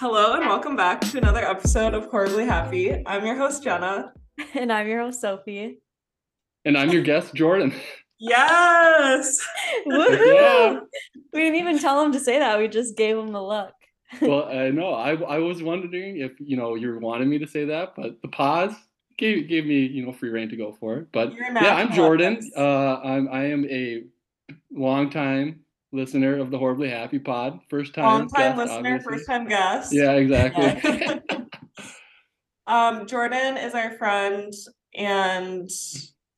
Hello and welcome back to another episode of Horribly Happy. I'm your host, Jenna. And I'm your host, Sophie. And I'm your guest, Jordan. Yes. Woohoo! Yeah. We didn't even tell him to say that. We just gave him the look. Well, I know. I I was wondering if you know you wanted me to say that, but the pause gave gave me you know free reign to go for it. But yeah, I'm Jordan. Uh, I'm I am a longtime listener of the Horribly Happy Pod. First time Long time guest, listener, obviously. first time guest. Yeah, exactly. um, Jordan is our friend and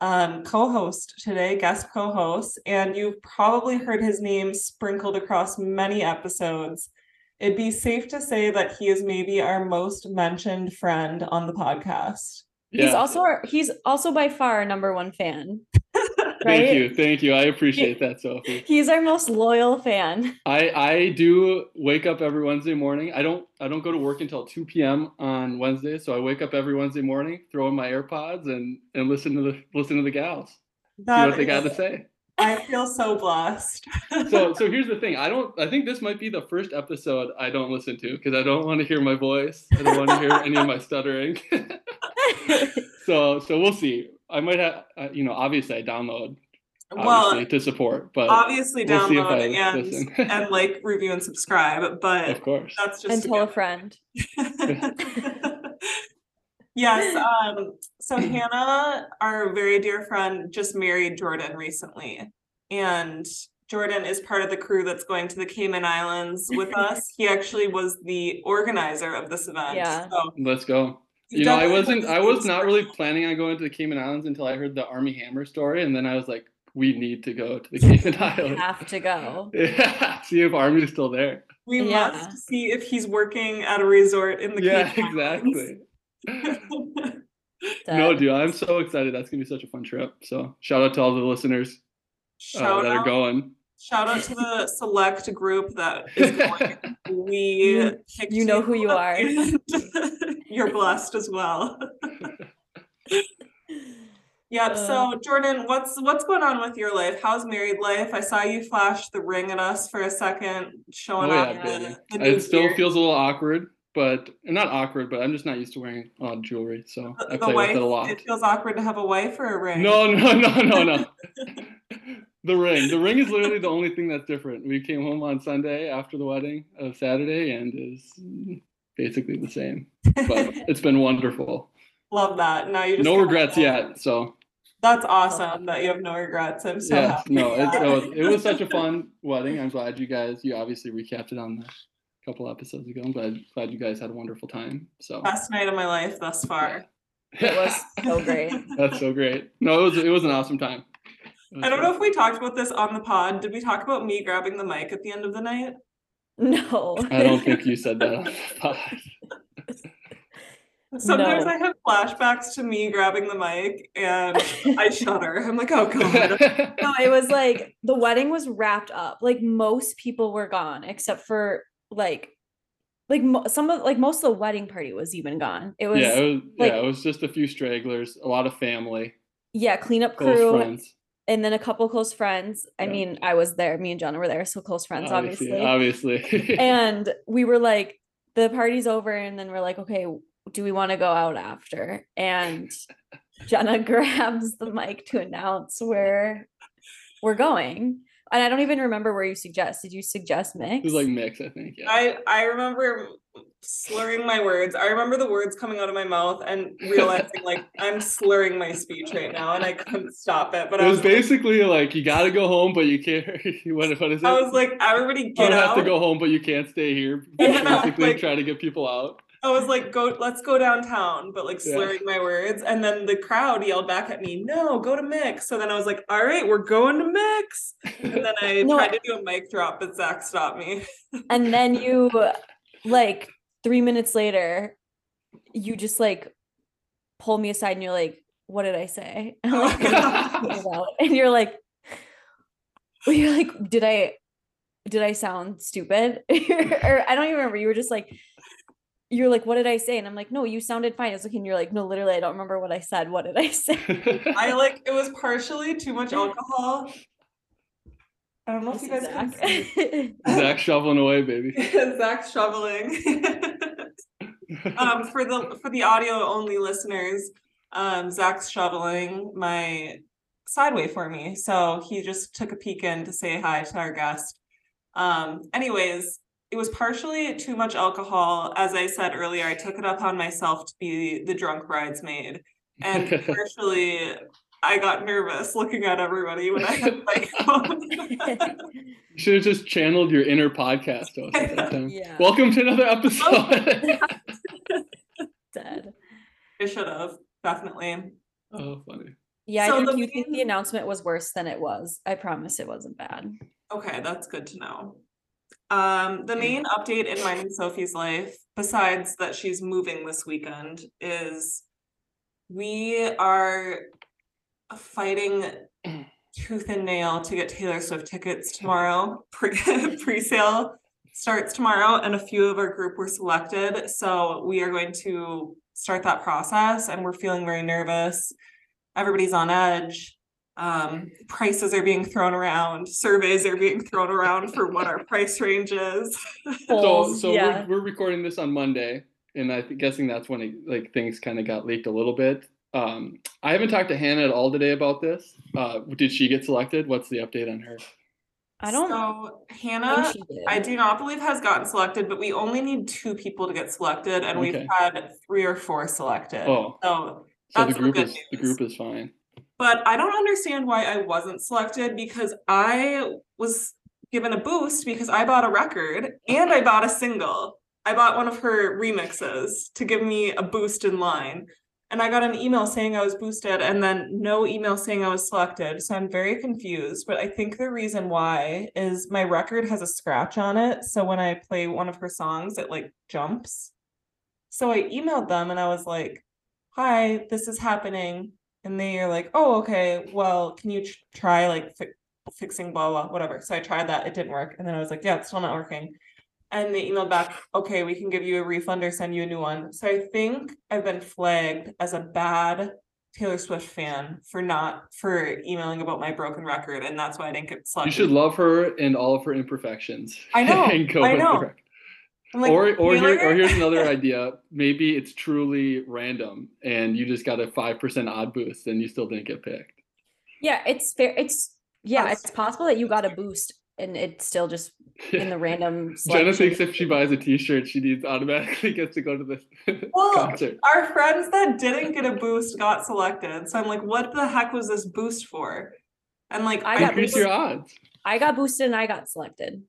um, co-host today, guest co-host, and you've probably heard his name sprinkled across many episodes. It'd be safe to say that he is maybe our most mentioned friend on the podcast. He's also our, he's also by far our number one fan. Thank you, thank you. I appreciate that, Sophie. He's our most loyal fan. I I do wake up every Wednesday morning. I don't I don't go to work until 2 p.m. on Wednesday, so I wake up every Wednesday morning, throw in my AirPods and and listen to the listen to the gals. See That what they got to say. I feel so blessed. So so here's the thing. I don't I think this might be the first episode I don't listen to because I don't want to hear my voice. I don't want to hear any of my stuttering. so so we'll see. I might have uh, you know obviously I download well, obviously to support, but obviously we'll see if download I and listen. and like review and subscribe but of course. that's just and a tell a friend. yes um so hannah our very dear friend just married jordan recently and jordan is part of the crew that's going to the cayman islands with us he actually was the organizer of this event Yeah. so Let's go. You've know, I wasn't I was not really planning on going to the Cayman Islands until I heard the Armie Hammer story, and then I was like, we need to go to the Cayman Islands. We have to go. Yeah, see if Armie's still there. we Yeah. must see if he's working at a resort in the Yeah, Cayman exactly. No, dude, I'm so excited. That's gonna be such a fun trip. So shout out to all the listeners uh, shout that are out going. shout out to the select group that is going we picked you know who you are. You're blessed as well yep Uh. so jordan what's what's going on with your life how's married life i saw you flash the ring at us for a second showing Oh off yeah, the, baby. the new It still feels a little awkward, but not awkward, but I'm just not used to wearing a lot of jewelry, so I the, the play wife with it a lot. it feels awkward to have a wife or a ring No, no, no, no, no. the ring. The ring is literally the only thing that's different. We came home on Sunday after the wedding of Saturday and is basically the same. But it's been wonderful. love that now you just No regrets that. yet. So that's awesome that you have no regrets i'm so yeah, happy no, it, it was it was such a fun wedding. I'm glad you guys you obviously recapped it on the couple episodes ago. I'm glad glad you guys had a wonderful time. So best night of my life thus far It was so great. That's so great. No, it was it was an awesome time. I don't great. know if we talked about this on the pod. Did we talk about me grabbing the mic at the end of the night? No. I don't think you said that on the pod. Sometimes No. I have flashbacks to me grabbing the mic and I shudder. I'm like, oh god. No, it was like the wedding was wrapped up. Like most people were gone except for like like mo- some of like most of the wedding party was even gone. It was yeah, it was like- yeah, it was just a few stragglers, a lot of family, yeah, cleanup close crew friends. And then a couple close friends. I Yeah. mean, I was there, me and Jenna were there, so close friends obviously. obviously. and we were like the party's over and then we're like okay do we want to go out after and jenna grabs the mic to announce where we're going and i don't even remember where you suggest did you suggest mix it was like mix, I think. Yeah. I I remember slurring my words. I remember the words coming out of my mouth and realizing like I'm slurring my speech right now and I couldn't stop it. But it I was was basically like you gotta go home, but you can't. what, what is it? I was like, everybody you get don't have to go home, but you can't stay here. And then I was Basically, like- try to get people out. I was like, go, let's go downtown, but like Yeah. slurring my words. And then the crowd yelled back at me, no, go to Mix. So then I was like, all right, we're going to Mix. And then I No. tried to do a mic drop, but Zach stopped me. and then you like three minutes later you just like pull me aside and you're like what did i say I'm Oh like, my "What are you talking gosh. about?" and you're like you're like did i did i sound stupid or i don't even remember you were just like you're like what did i say and i'm like no you sounded fine i was looking you're like no literally i don't remember what i said what did i say I like it was partially too much alcohol. I don't know if you guys can see. Zach. Zach shoveling away, baby. Zach shoveling. Um, for the, for the audio only listeners, um, Zach's shoveling my sideway for me, so he just took a peek in to say hi to our guest. Um, anyways, it was partially too much alcohol. As I said earlier, I took it upon myself to be the drunk bridesmaid. And partially, I got nervous looking at everybody when I had my microphone. You should have just channeled your inner podcast host at that time. Yeah. Welcome to another episode. Dead. I should have, definitely. oh, funny. Yeah, So I the think you think the announcement was worse than it was. I promise it wasn't bad. Okay, that's good to know. Um, the main update in mine and Sophie's life, besides that she's moving this weekend, is we are fighting tooth and nail to get Taylor Swift tickets tomorrow. Pre pre-sale starts tomorrow, and a few of our group were selected, so we are going to start that process, and we're feeling very nervous. Everybody's on edge um prices are being thrown around surveys are being thrown around for what our price range is So, so yeah. we're, we're recording this on Monday, and I think guessing that's when it, like things kind of got leaked a little bit. Um, I haven't talked to Hannah at all today about this. Uh, did she get selected? What's the update on her? I don't so hannah she i do not believe has gotten selected but we only need two people to get selected and we've had three or four selected Oh, so so the That's the group good is the group is fine. but i don't understand why i wasn't selected because i was given a boost because i bought a record and i bought a single i bought one of her remixes to give me a boost in line and i got an email saying i was boosted and then no email saying i was selected so i'm very confused but i think the reason why is my record has a scratch on it so when i play one of her songs it like jumps so i emailed them and i was like hi this is happening and they are like, oh, okay, well, can you tr- try like fi- fixing blah, blah, whatever. So I tried that, it didn't work. And then I was like, yeah, it's still not working. And they emailed back, okay, we can give you a refund or send you a new one. So I think I've been flagged as a bad Taylor Swift fan for not for emailing about my broken record, and that's why I didn't get You should love her and all of her imperfections. I know, and go I know. I'm like, or or here, or here's another idea. Maybe it's truly random, and you just got a five percent odd boost, and you still didn't get picked. yeah, it's fair. It's yeah, it's possible that you got a boost and it's still just in the random. Jenna selection. thinks if she buys a T-shirt, she needs automatically gets to go to the Well, concert. Our friends that didn't get a boost got selected. So I'm like, what the heck was this boost for? And like, I I, got Increase boosted. your odds. I got boosted and I got selected.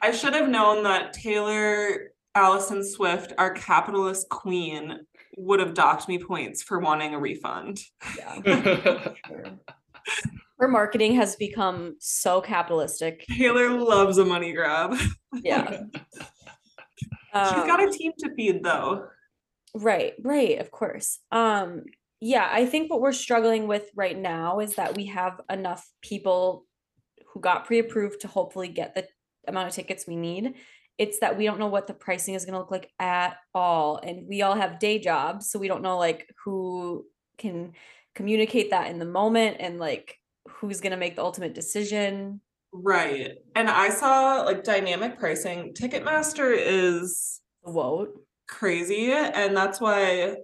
I should have known that Taylor Allison Swift, our capitalist queen, would have docked me points for wanting a refund. Yeah. Her marketing has become so capitalistic. Taylor loves a money grab. Yeah. She's got Um, a team to feed though. Right, right, of course. Um, yeah, I think what we're struggling with right now is that we have enough people who got pre-approved to hopefully get the amount of tickets we need. It's that we don't know what the pricing is going to look like at all, and we all have day jobs, so we don't know like who can communicate that in the moment and like who's going to make the ultimate decision. Right. And I saw like dynamic pricing. Ticketmaster is The vote. crazy and that's why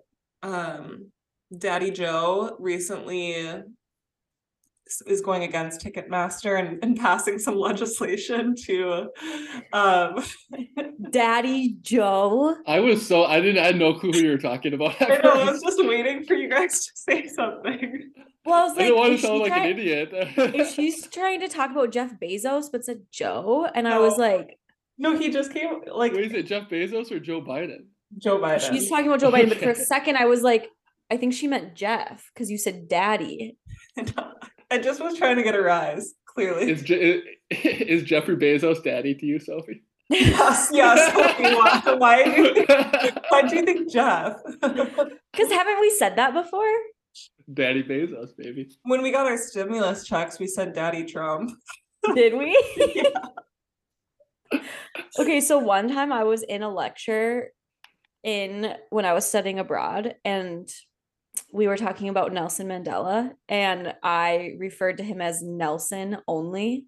um daddy joe recently is going against ticketmaster and, and passing some legislation to um Daddy Joe. I was so I didn't I had no clue who you were talking about. I know, I was just waiting for you guys to say something. Well, I was I like, didn't want to sound like try- an idiot. she's trying to talk about Jeff Bezos but said Joe, and I was like, No, he just came like Wait, is it Jeff Bezos or Joe Biden? Joe Biden. she's talking about Joe Biden, but for a second I was like, I think she meant Jeff because you said daddy. I just was trying to get a rise, clearly. Is Je- is Jeffrey Bezos daddy to you, Sophie? yes, yes. Why, why, do you think, why do you think Jeff? Because haven't we said that before? Daddy Bezos, baby. when we got our stimulus checks, we said Daddy Trump. Did we? okay, so one time I was in a lecture in when I was studying abroad and we were talking about Nelson Mandela and I referred to him as Nelson only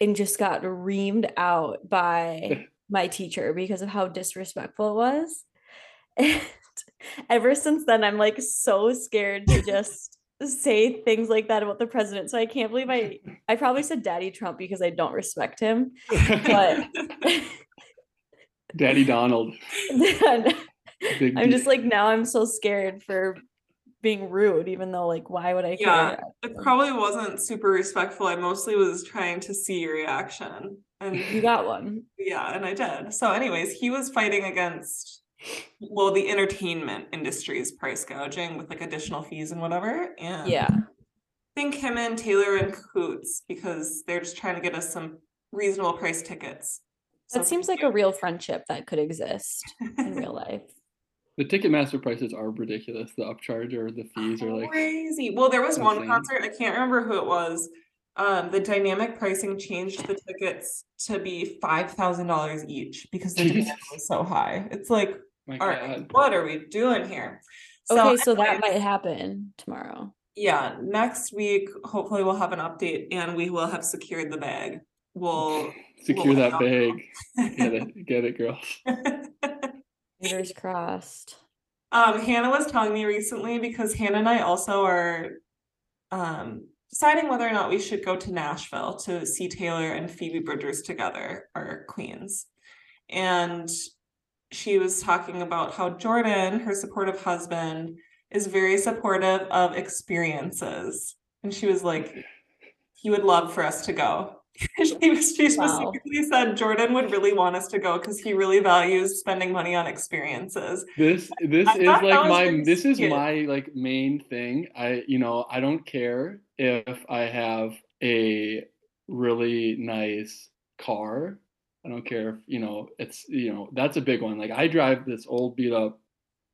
and just got reamed out by my teacher because of how disrespectful it was. And ever since then, I'm like so scared to just say things like that about the president. So I can't believe I I probably said Daddy Trump because I don't respect him. But Daddy Donald. I'm just like now I'm so scared for being rude, even though like why would I Yeah, care? it probably wasn't super respectful. I mostly was trying to see your reaction. And You got one. yeah, and I did. So, anyways, he was fighting against, well, the entertainment industry is price gouging with like additional fees and whatever. And Yeah. I think him and Taylor and cahoots because they're just trying to get us some reasonable price tickets. So That seems thank like a real friendship that could exist in real life. The Ticketmaster prices are ridiculous. The upcharge or the fees are like crazy. Well, there was one concert, I can't remember who it was. Um, the dynamic pricing changed the tickets to be five thousand dollars each because the demand Jesus. was so high. It's like, my all right, God. what are we doing here? Okay, so that might happen tomorrow. yeah, next week, hopefully we'll have an update and we will have secured the bag. We'll Secure let that bag. Get it, get it, girls. Fingers crossed. Um, Hannah was telling me recently because Hannah and I also are um deciding whether or not we should go to Nashville to see Taylor and Phoebe Bridgers together, our queens. And she was talking about how Jordan, her supportive husband, is very supportive of experiences. And she was like, he would love for us to go. she was she Wow. specifically said Jordan would really want us to go because he really values spending money on experiences. This this I is like my really this is cute. my like main thing. I you know, I don't care if I have a really nice car. I don't care if, you know, it's you know, that's a big one. Like I drive this old beat up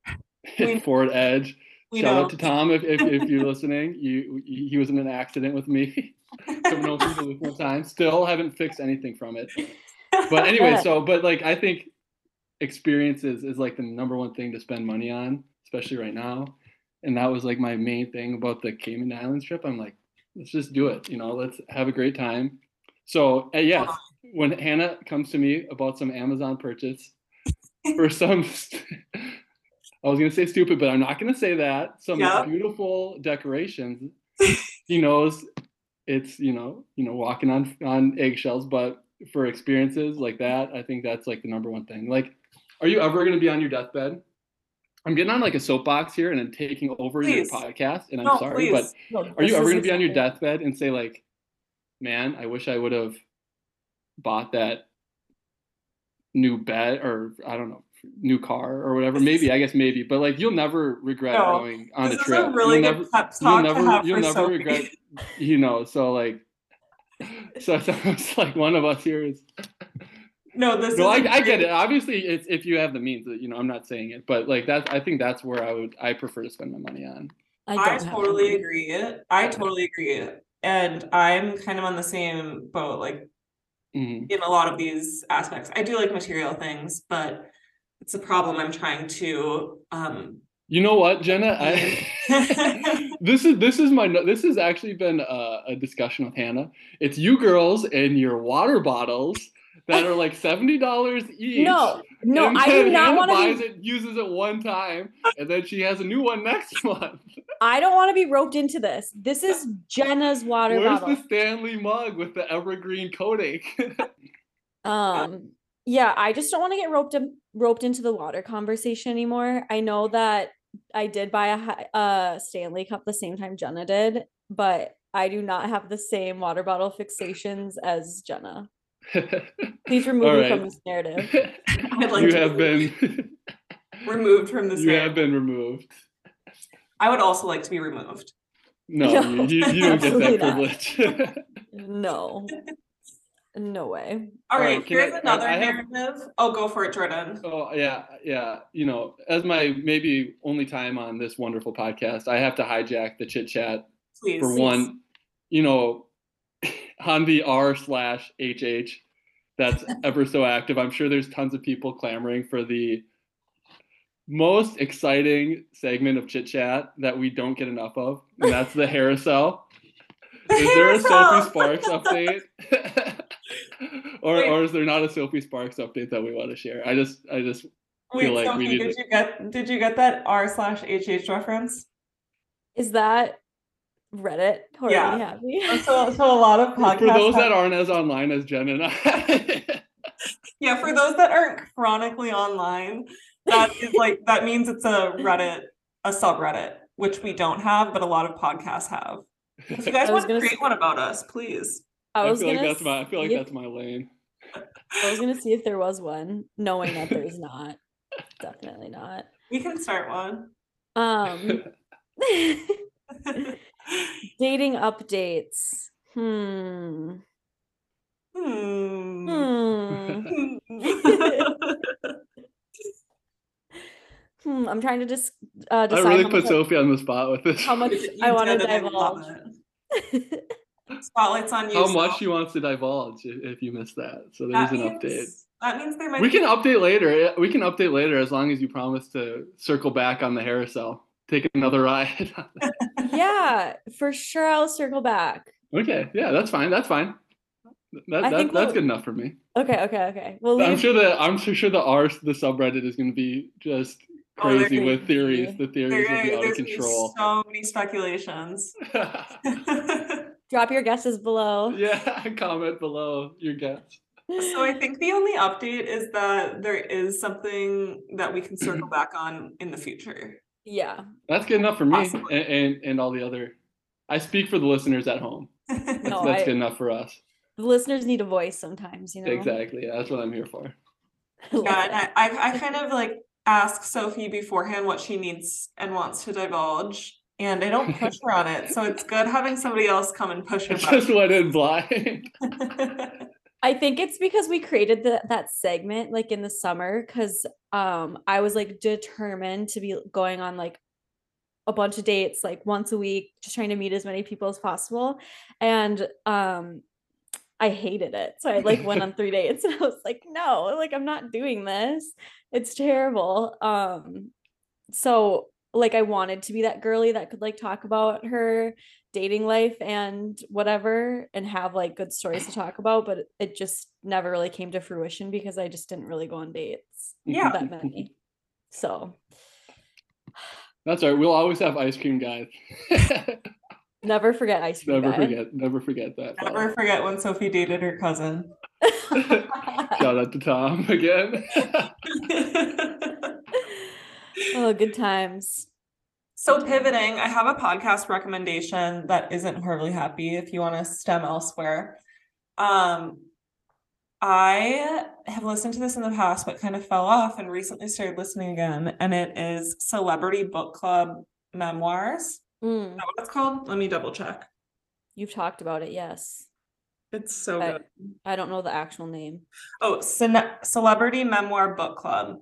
We- Ford Edge. Shout know. out to Tom if, if, if you're listening. You he was in an accident with me. Coming from Duluth one time. Still haven't fixed anything from it. But anyway, so but like I think experiences is like the number one thing to spend money on, especially right now. And that was like my main thing about the Cayman Islands trip. I'm like, let's just do it. You know, let's have a great time. So uh, yes, when Hannah comes to me about some Amazon purchase for some, I was gonna say stupid, but I'm not gonna say that. Some Yeah. beautiful decorations. She knows it's you know you know walking on on eggshells, but for experiences like that, I think that's like the number one thing. Like, are you ever gonna be on your deathbed? I'm getting on like a soapbox here and I'm taking over Please. your podcast, and I'm No, sorry, but. No, are you ever going to be on your deathbed and say like, "Man, I wish I would have bought that new bed or I don't know, new car or whatever." Maybe I guess maybe, but like you'll never regret No, going on This a is trip. a really you'll good never, you'll talk never, to have you'll never Sophie. regret. You know, so like, so it sounds like one of us here is. No, this No, I, is a I get it. Obviously, it's if you have the means. You know, I'm not saying it, but like that's. I think that's where I would. I prefer to spend my money on. I, I totally money. agree. I totally agree. And I'm kind of on the same boat, like Mhm. in a lot of these aspects. I do like material things, but it's a problem I'm trying to um You know what, Jenna? I this is this is my this has actually been a, a discussion with Hannah. It's you girls and your water bottles that are like seventy dollars each. No, no, and I do not want to be. it, uses it one time, and then she has a new one next month. I don't want to be roped into this. This is Jenna's water Where's bottle. the Stanley mug with the evergreen coating? Um, yeah, I just don't want to get roped in, roped into the water conversation anymore. I know that I did buy a, a Stanley cup the same time Jenna did, but I do not have the same water bottle fixations as Jenna. Please remove All me right. from this narrative. I'd like you to have be been removed from this. you area. have been removed. I would also like to be removed. No, No, you, you, you don't get that privilege. No, no way. All All right, right, here's I- I- another I have- narrative. Oh, go for it, Jordan. Oh yeah, yeah. You know, as my maybe only time on this wonderful podcast, I have to hijack the chit chat Please. for one. You know, on the r slash hh, that's ever so active. I'm sure there's tons of people clamoring for the most exciting segment of chit chat that we don't get enough of, and that's the carousel. Is there a Sophie Sparks update? or, Wait. or is there not a Sophie Sparks update that we want to share? I just I just Wait, feel like we Sophie, need did to- you get did you get that r slash hh reference? Is that Reddit? Or Yeah. happy? Uh, So, so a lot of podcasts. For those that aren't as online as Jen and I. yeah, for those that aren't chronically online, that is like that means it's a Reddit, a subreddit, which we don't have, but a lot of podcasts have. If you guys was want to create s- one about us, please. I I was feel like gonna that's my I feel like if- that's my lane. I was gonna see if there was one, knowing that there's not. Definitely not. We can start one. Um dating updates. Hmm. Hmm. Hmm. Hmm. I'm trying to just uh I really put much, Sophie on the spot with this. how much You I want to did, and I love divulge. Spotlight's on you. How much Soph. she wants to divulge if, if you missed that. So That there's an update. That means there might We be can update later. We can update later as long as you promise to circle back on the carousel. Take another ride. yeah, for sure I'll circle back. okay, yeah, that's fine. That's fine. That, I that, think that's we'll- good enough for me. Okay, okay, okay. We'll I'm sure that I'm so sure the R the subreddit is going to be just Oh, crazy with theories. The theories there, will be out of there's gonna be control. so many speculations. drop your guesses below. yeah, comment below your guess. So I think the only update is that there is something that we can circle back on in the future. Yeah. That's good enough for me Possibly. and, and and all the other. I speak for the listeners at home. That's, No, that's I- good enough for us. The listeners need a voice sometimes, you know. Exactly. Yeah, that's what I'm here for. Love Yeah, and. I, I I kind of like ask Sophie beforehand what she needs and wants to divulge, and I don't push her on it. So it's good having somebody else come and push her I back. just went in blind. I think it's because we created the, that segment like in the summer because um I was like determined to be going on like a bunch of dates like once a week, just trying to meet as many people as possible. And um I hated it. So I like went on three dates and I was like, no, like I'm not doing this. It's terrible. Um so like I wanted to be that girly that could like talk about her dating life and whatever and have like good stories to talk about, but it just never really came to fruition because I just didn't really go on dates Yeah. that many. So That's all right. We'll always have ice cream guys. never forget ice cream. never guy. forget. Never forget that. Never forget when Sophie dated her cousin. Shout out to Tom again. oh, good times. So pivoting, I have a podcast recommendation that isn't horribly happy if you want to stem elsewhere. Um I have listened to this in the past but kind of fell off and recently started listening again and it is Celebrity Book Club Memoirs. Mm, Is that what it's called? Let me double check. you've talked about it, yes. It's so I- good. I don't know the actual name. Oh, Cine- Celebrity Memoir Book Club.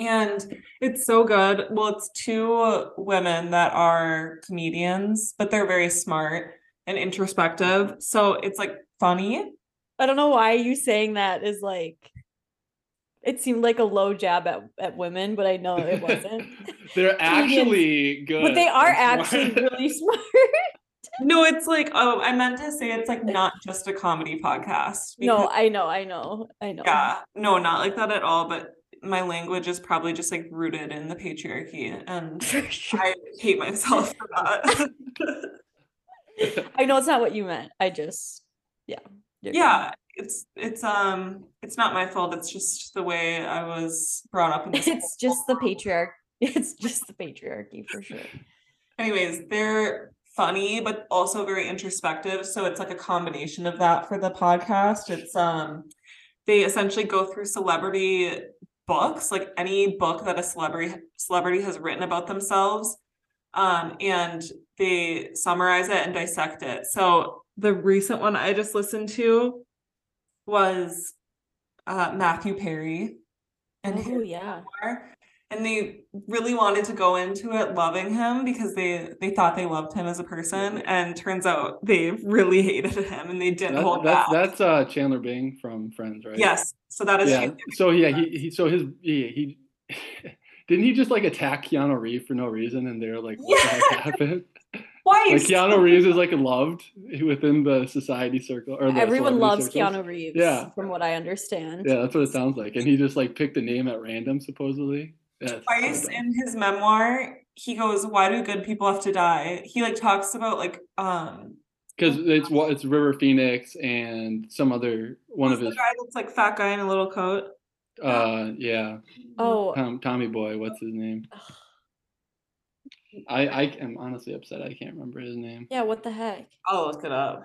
And it's so good. Well, it's two women that are comedians, but they're very smart and introspective. So it's like funny. I don't know why you saying that is like it seemed like a low jab at, at women, but I know it wasn't. They're actually good. but they are actually really smart. No, it's like, oh, I meant to say it's like not just a comedy podcast. no, I know, I know, I know. yeah, no, not like that at all. But my language is probably just like rooted in the patriarchy. And sure. I hate myself for that. I know it's not what you meant. I just yeah. you're good. yeah it's it's um it's not my fault it's just the way i was brought up in It's just the patriarchy. It's just the patriarchy for sure. anyways they're funny but also very introspective so it's like a combination of that for the podcast it's um they essentially go through celebrity books like any book that a celebrity celebrity has written about themselves um and they summarize it and dissect it so the recent one i just listened to was uh matthew perry and Oh yeah. memoir. And they really wanted to go into it loving him because they they thought they loved him as a person and turns out they really hated him and they didn't That- hold that's back that's uh, Chandler Bing from Friends, right? yes so that is Yeah. Chandler. So yeah, he, he so his he, he didn't he just like attack Keanu Reeves for no reason, and they're like, what the heck happened? Like twice. Keanu Reeves is like loved within the society circle or the Everyone loves circles. Keanu Reeves. Yeah. From what I understand. Yeah, that's what it sounds like. And he just like picked a name at random, supposedly. Yeah, Twice in his memoir, he goes, "Why do good people have to die?" He like talks about like um Because it's what it's River Phoenix and some other one of who's his the guy that's like fat guy in a little coat. uh yeah Oh, Tom, Tommy Boy what's his name I I am honestly upset I can't remember his name yeah. What the heck? I'll look it up.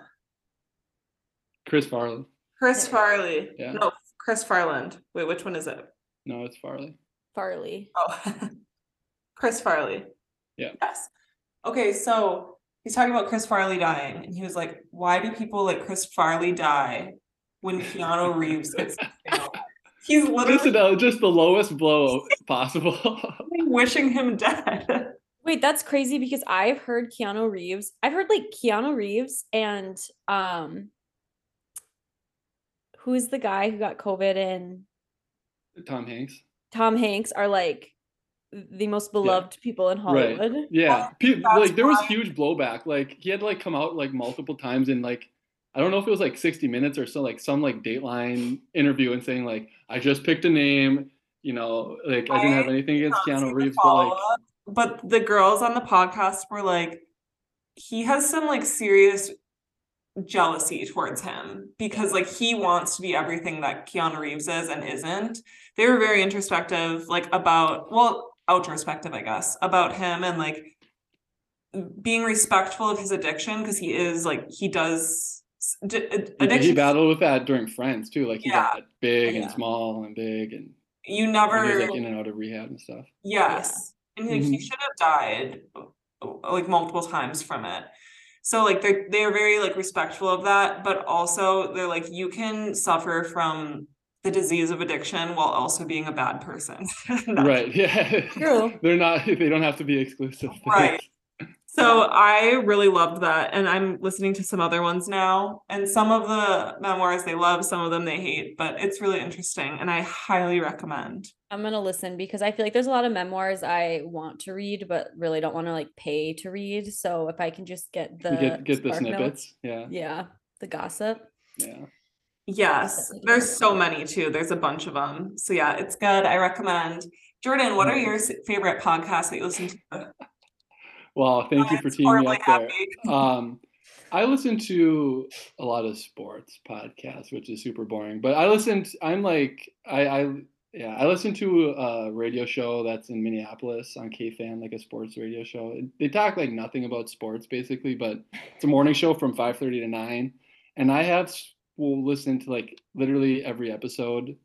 Chris Farley Chris Farley. Yeah. No, Chris Farland. Wait, which one is it? no it's Farley Farley. Oh, Chris Farley. Yeah. Yes. Okay, so he's talking about Chris Farley dying, and he was like, "Why do people like Chris Farley die when Keanu Reeves gets? He's just literally just the lowest blow possible wishing him dead. Wait, that's crazy because I've heard Keanu Reeves. I've heard like Keanu Reeves and um who is the guy who got COVID and Tom Hanks Tom Hanks are like the most beloved people in Right. Hollywood. yeah Pe- like there was huge blowback like he had to like come out like multiple times in like I don't know if it was like 60 minutes or so like some like Dateline interview and saying like I just picked a name you know like I didn't have anything against Keanu Reeves but like but the girls on the podcast were like, he has some like serious jealousy towards him because like he wants to be everything that Keanu Reeves is and isn't. They were very introspective, like about well, outrospective, I guess, about him and like being respectful of his addiction because he is like he does d- addiction. He battled with that during Friends too. Like he Yeah. got big Yeah. and small and big, and you and never he was like in and out of rehab and stuff. Yes. And like he mm-hmm. should have died like multiple times from it. So like they're they're very like respectful of that, but also they're like you can suffer from the disease of addiction while also being a bad person. Right? Yeah. True. They're not. They don't have to be exclusive. Right. So I really loved that. And I'm listening to some other ones now. And some of the memoirs they love, some of them they hate, but it's really interesting and I highly recommend. I'm gonna listen because I feel like there's a lot of memoirs I want to read, but really don't want to like pay to read. So if I can just get the get get the Spark Notes- snippets. Yeah. yeah, the gossip. Yeah. Yes, there's give it a so many too. There's a bunch of them. So yeah, it's good. I recommend. Jordan, what are your favorite podcasts that you listen to? Well, thank you for teaming me up there. Um, I listen to a lot of sports podcasts, which is super boring. But I listened. I'm like I, I yeah I listen to a radio show that's in Minneapolis on KFan, like a sports radio show. They talk like nothing about sports basically, but it's a morning show from 5:30 to 9, and I have will listen to like literally every episode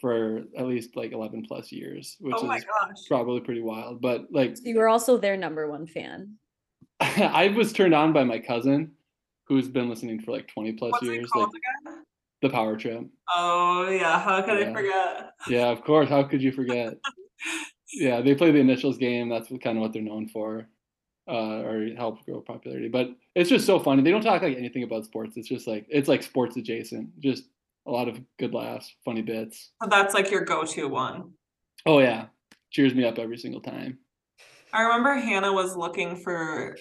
for at least like 11 plus years, which Oh my is gosh. probably pretty wild. But like So you were also their number one fan. I was turned on by my cousin, who's been listening for like 20 plus What's it years, called like again? the Power Trip. Oh yeah, how could I forget? Yeah, of course. How could you forget? yeah, they play the initials game. That's kind of what they're known for, uh, or help grow popularity. But it's just so funny. They don't talk like anything about sports. It's just like it's like sports adjacent. Just a lot of good laughs, funny bits. So that's like your go-to one. Oh yeah, cheers me up every single time. I remember Hannah was looking for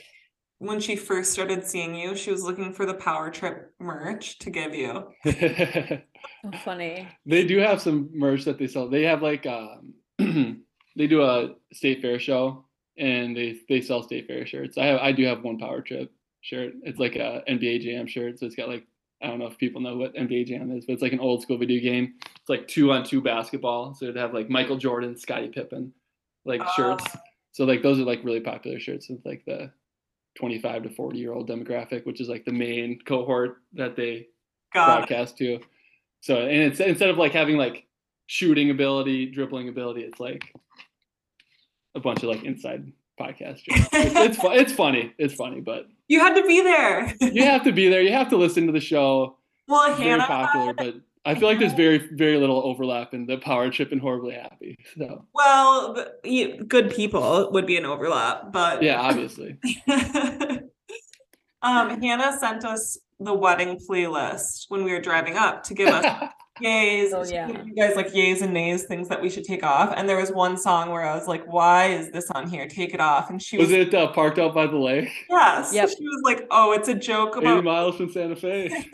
when she first started seeing you, she was looking for the Power Trip merch to give you. Oh, funny. They do have some merch that they sell. They have like um they do a state fair show and they they sell state fair shirts. I have I do have one power trip shirt. It's like a NBA Jam shirt. So it's got like I don't know if people know what NBA Jam is, but it's like an old school video game. It's like two on two basketball. So it'd have like Michael Jordan, Scottie Pippen, like oh. shirts. So like those are like really popular shirts with like the 25 to 40 year old demographic, which is like the main cohort that they broadcast to. So and it's instead of like having like shooting ability, dribbling ability, it's like a bunch of like inside podcast jokes. It's, it's fu- it's funny. It's funny, but You had to be there. you have to be there. You have to listen to the show. well, It's very popular, but I feel like there's very very little overlap in the power trip and horribly happy. So Well, you- good people would be an overlap, but yeah, obviously. um, Hannah sent us the wedding playlist when we were driving up to give us yays. Oh, yeah. You guys like yays and nays, things that we should take off. And there was one song where I was like, "Why is this on here? Take it off." And she was, Was it uh, parked out by the lake? yes. Yep. She was like, "Oh, it's a joke 80 about." miles from Santa Fe.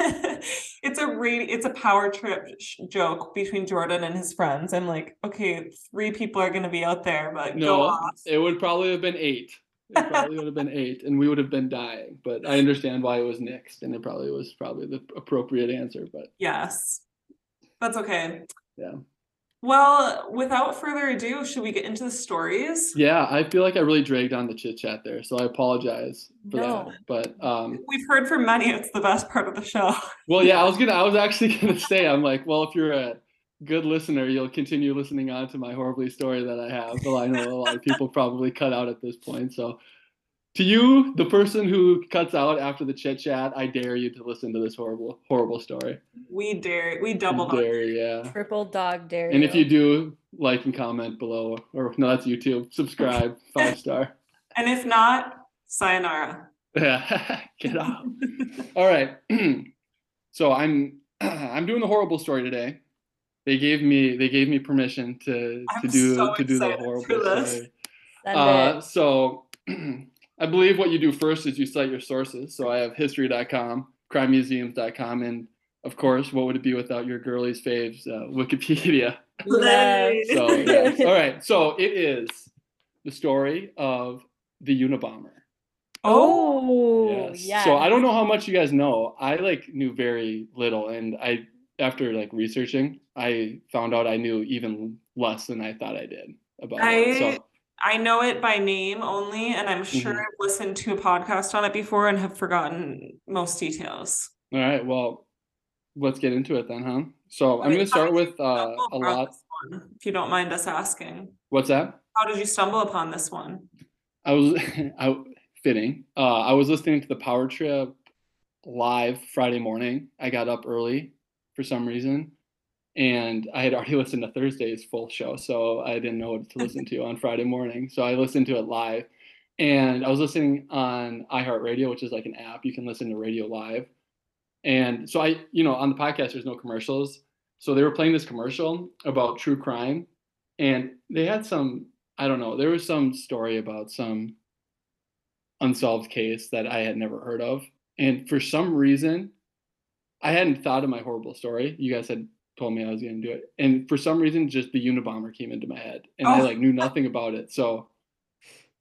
it's a re- it's a power trip sh- joke between Jordan and his friends. I'm like, okay, three people are gonna be out there, but go No, off. it would probably have been eight. It probably would have been eight, and we would have been dying. But I understand why it was nixed, and it probably was probably the appropriate answer. But Yes, that's okay. Yeah. Well, without further ado, should we get into the stories? yeah, I feel like I really dragged on the chit chat there, so I apologize for No. that. But um, We've heard from many. It's the best part of the show. well, yeah, I was gonna, I was actually gonna say, I'm like, well, if you're a good listener, you'll continue listening on to my horribly story that I have. But I know a lot of people probably cut out at this point, so. To you, the person who cuts out after the chit chat, I dare you to listen to this horrible, horrible story. We dare. We double on. Dare, yeah. Triple dog dare And if you do, like and comment below, or no, that's YouTube. Subscribe, five star. And if not, sayonara. Yeah, get out. All right. so I'm I'm doing the horrible story today. They gave me they gave me permission to to I'm do so to do the horrible story. Uh, so I believe what you do first is you cite your sources. So I have history.com, crimemuseums.com, and of course, what would it be without your girlies faves, uh, Wikipedia? Yes. So yes. all right. So it is the story of the Unabomber. Oh, Yes. yeah. So I don't know how much you guys know. I like knew very little, and I after like researching, I found out I knew even less than I thought I did about it. So I know it by name only, and I'm sure Mhm. I've listened to a podcast on it before and have forgotten most details. all right. Well, let's get into it then, huh? So I'm going to start with uh, a lot. one, If you don't mind us asking, What's that? how did you stumble upon this one? I was I fitting. Uh, I was listening to the Power Trip live Friday morning. I got up early for some reason, and I had already listened to Thursday's full show, so I didn't know what to listen to on Friday morning. So I listened to it live, and I was listening on iHeartRadio, which is like an app you can listen to radio live. And so I, you know, on the podcast there's no commercials, so they were playing this commercial about true crime, and they had some I don't know. There was some story about some unsolved case that I had never heard of. And for some reason, I hadn't thought of my horrible story. You guys had told me I was going to do it. And for some reason, just the Unabomber came into my head. And I Oh. like knew nothing about it. So,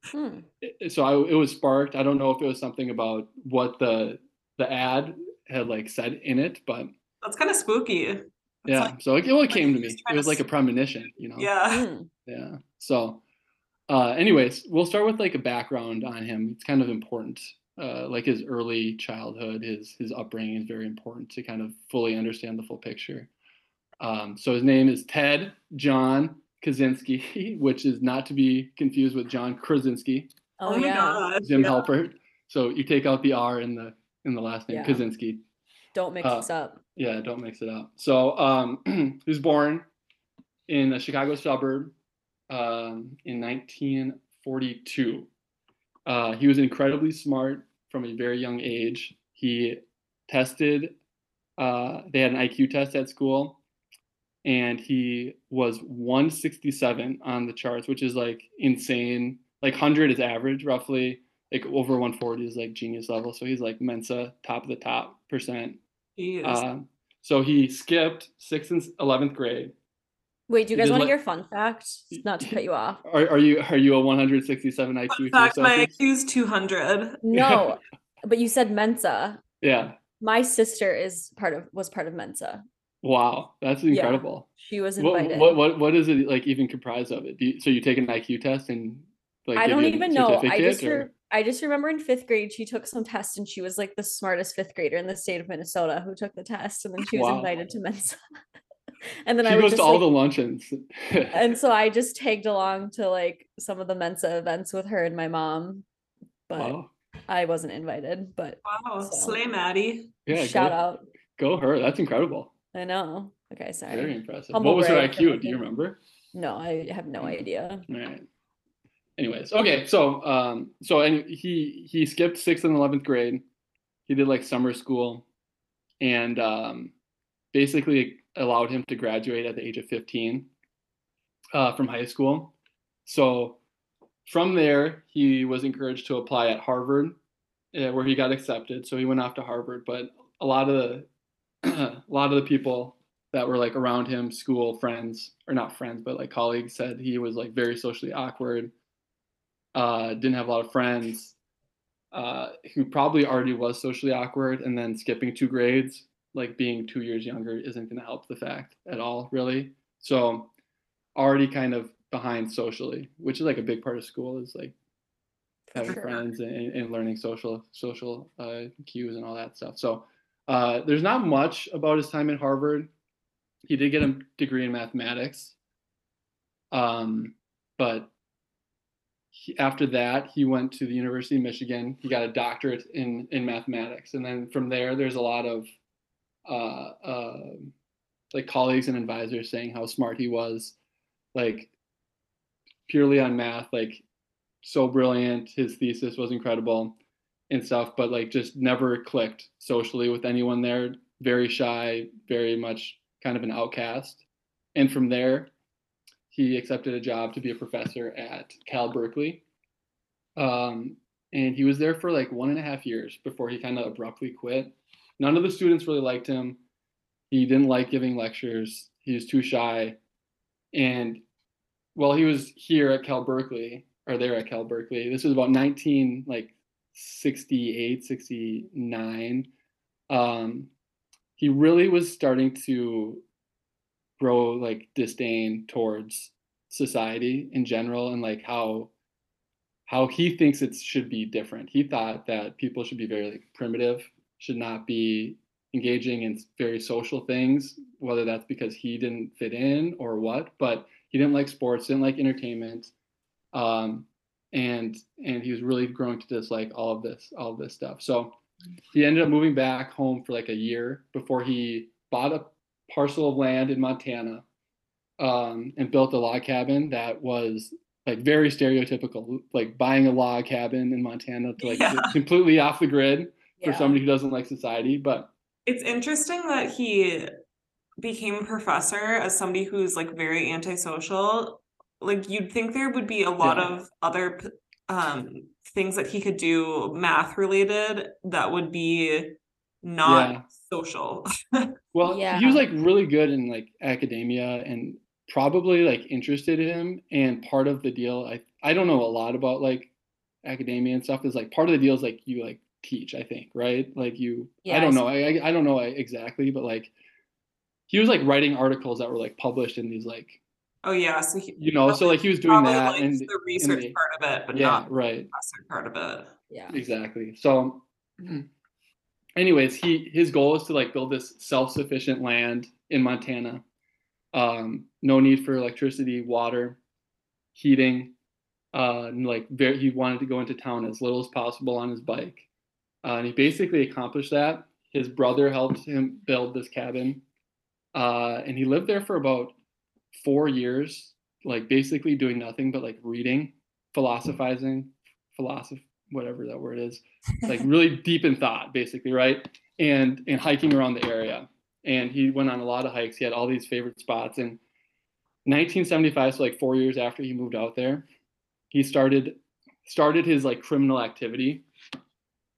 Hmm. so I, it was sparked. I don't know if it was something about what the, the ad had like said in it, but That's kind of spooky. It's yeah. like- so it, well, it like came to me. It was to like a premonition, you know? yeah. Hmm. Yeah. So, uh, anyways, we'll start with like a background on him. It's kind of important. Uh, like his early childhood, his his upbringing is very important to kind of fully understand the full picture. Um, so his name is Ted John Kaczynski, which is not to be confused with John Krasinski, Oh, Oh, my yeah. god. Jim yeah. Halpert. So you take out the R in the in the last name Yeah. Kaczynski. Don't mix Uh, this up. Yeah, don't mix it up. So um, he was born in a Chicago suburb um, in 1942. Uh, he was incredibly smart from a very young age. He tested, uh, they had an IQ test at school, and he was 167 on the charts, which is like insane. Like 100 is average, roughly. Like over 140 is like genius level. So he's like Mensa, top of the top percent. Jeez. Uh, so he skipped sixth and eleventh grade. Wait, do you guys want to like- hear fun fact? Not to cut you off. Are, are you are you a 167 IQ? Fun fact, my Celsius? IQ's 200. No, but you said Mensa. Yeah. My sister is part of was part of Mensa. Wow, that's incredible. She was invited. what what what is it like even comprised of it? Do you, so you take an IQ test and like I give don't a even know. I certificate, just or- re- I just remember in fifth grade she took some test and she was like the smartest fifth grader in the state of Minnesota who took the test and then she was Wow. invited to Mensa. and then she I would goes just to all like, the luncheons. and so I just tagged along to like some of the Mensa events with her and my mom, but wow. I wasn't invited. But Wow. So- Slay Maddie. Yeah. shout go, out. Go her. That's incredible. I know. Okay, sorry. Very impressive. Humble what was her IQ? Do you remember? No, I have no idea. All right. Anyways, okay, so um, so and he he skipped sixth and eleventh grade. He did like summer school, and um, basically allowed him to graduate at the age of 15 uh, from high school. So from there, he was encouraged to apply at Harvard, uh, where he got accepted. So he went off to Harvard. But a lot of the a lot of the people that were like around him, school friends or not friends, but like colleagues, said he was like very socially awkward. Uh, didn't have a lot of friends. Uh, who probably already was socially awkward, and then skipping two grades, like being two years younger, isn't going to help the fact at all, really. So already kind of behind socially, which is like a big part of school is like having Sure. friends and, and learning social social uh, cues and all that stuff. So uh, there's not much about his time at Harvard. He did get a degree in mathematics, um, but he, after that he went to the University of Michigan. He got a doctorate in in mathematics, and then from there, there's a lot of uh, uh, like colleagues and advisors saying how smart he was, like purely on math, like so brilliant. His thesis was incredible and stuff, but like just never clicked socially with anyone there. Very shy, very much kind of an outcast. And from there, he accepted a job to be a professor at Cal Berkeley. Um, and he was there for like one and a half years before he kind of abruptly quit. None of the students really liked him. He didn't like giving lectures. He was too shy. And while he was here at Cal Berkeley, or there at Cal Berkeley, this was about 19 like 68, 69. Um, he really was starting to grow like disdain towards society in general and like how how he thinks it should be different. He thought that people should be very like primitive, should not be engaging in very social things, whether that's because he didn't fit in or what, but he didn't like sports, didn't like entertainment. Um, and and he was really growing to dislike all of this, all of this stuff. So he ended up moving back home for like a year before he bought a parcel of land in Montana um, and built a log cabin that was like very stereotypical, like buying a log cabin in Montana to like Yeah. completely off the grid for Yeah. somebody who doesn't like society. But It's interesting that he became a professor as somebody who's like very antisocial. Like you'd think there would be a lot Yeah. of other um things that he could do math related that would be not Yeah. social. Well, yeah. he was like really good in like academia and probably like interested in him. And part of the deal, I I don't know a lot about like academia and stuff. Is like part of the deal is like you like teach. I think right. Like you, Yeah, I I don't s- know. I I I don't know exactly, but like he was like writing articles that were like published in these like Oh yeah, so he you know. So like he was doing that liked and the research the- part of it, but yeah, not right. professor part of it. Yeah. Exactly. So anyways, he his goal is to like build this self-sufficient land in Montana. Um, no need for electricity, water, heating. Uh, and like very, he wanted to go into town as little as possible on his bike. Uh, and he basically accomplished that. His brother helped him build this cabin. Uh, and he lived there for about four years, like basically doing nothing but like reading, philosophizing, philosophy, whatever that word is, like really deep in thought, basically, right? And and hiking around the area. And he went on a lot of hikes. He had all these favorite spots. And 1975, so like four years after he moved out there, he started started his like criminal activity.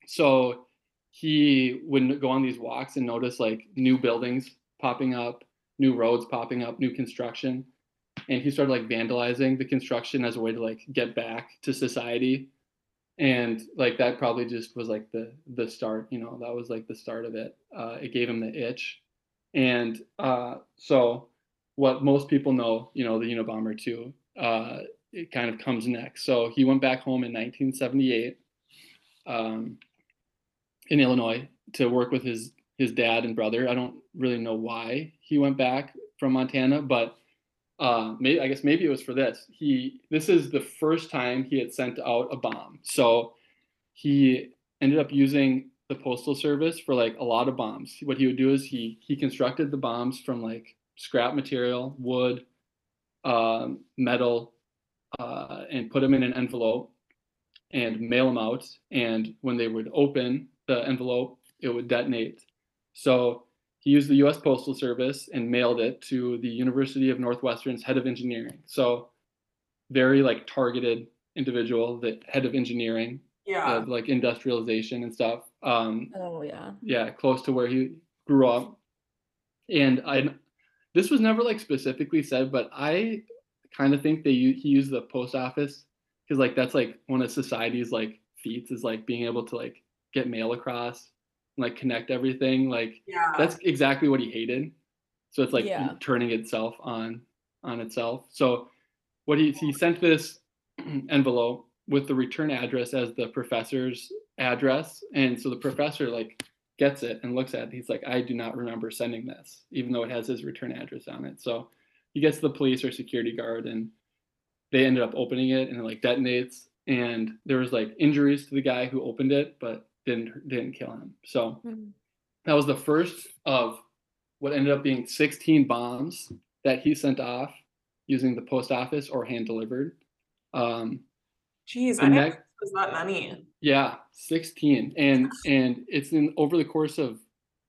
So he would go on these walks and notice like new buildings popping up, new roads popping up, new construction. And he started like vandalizing the construction as a way to like get back to society. And like that probably just was like the the start, you know, that was like the start of it. Uh, it gave him the itch. And uh, so what most people know, you know, the Unabomber too, uh, it kind of comes next. So he went back home in 1978 um, in Illinois to work with his his dad and brother. I don't really know why he went back from Montana, but uh, maybe I guess maybe it was for this. He this is the first time he had sent out a bomb. So he ended up using the postal service for like a lot of bombs. What he would do is he he constructed the bombs from like scrap material, wood, um, metal, uh, and put them in an envelope and mail them out. And when they would open the envelope, it would detonate. So he used the U.S. Postal Service and mailed it to the University of Northwestern's head of engineering. So very like targeted individual, the head of engineering, Yeah. of like industrialization and stuff. Um, Oh, yeah. yeah, close to where he grew up. And I, this was never like specifically said, but I kind of think they u- he used the post office because like that's like one of society's like feats is like being able to like get mail across, and, like connect everything. Like Yeah. that's exactly what he hated. So it's like Yeah. turning itself on on itself. So what he he sent this envelope with the return address as the professor's address, and so the professor like gets it and looks at it. He's like, I do not remember sending this, even though it has his return address on it. So he gets the police or security guard, and they ended up opening it, and it like detonates. And there was like injuries to the guy who opened it, but didn't didn't kill him. So Mhm. that was the first of what ended up being 16 bombs that he sent off using the post office or hand delivered. Um, Jeez, I next- was that many. yeah, 16, and and it's in over the course of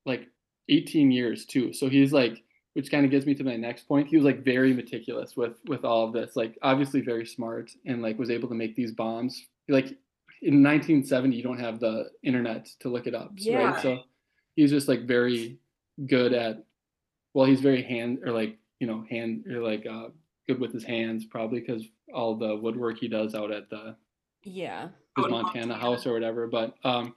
like 18 years too. So he's like, which kind of gets me to my next point. He was like very meticulous with with all of this. Like obviously very smart and like was able to make these bombs. Like in 1970, you don't have the internet to look it up, Yeah. right? So he's just like very good at. Well, he's very hand or like you know hand or like uh, good with his hands probably because all the woodwork he does out at the Yeah. his Montana Montana. house or whatever. But um,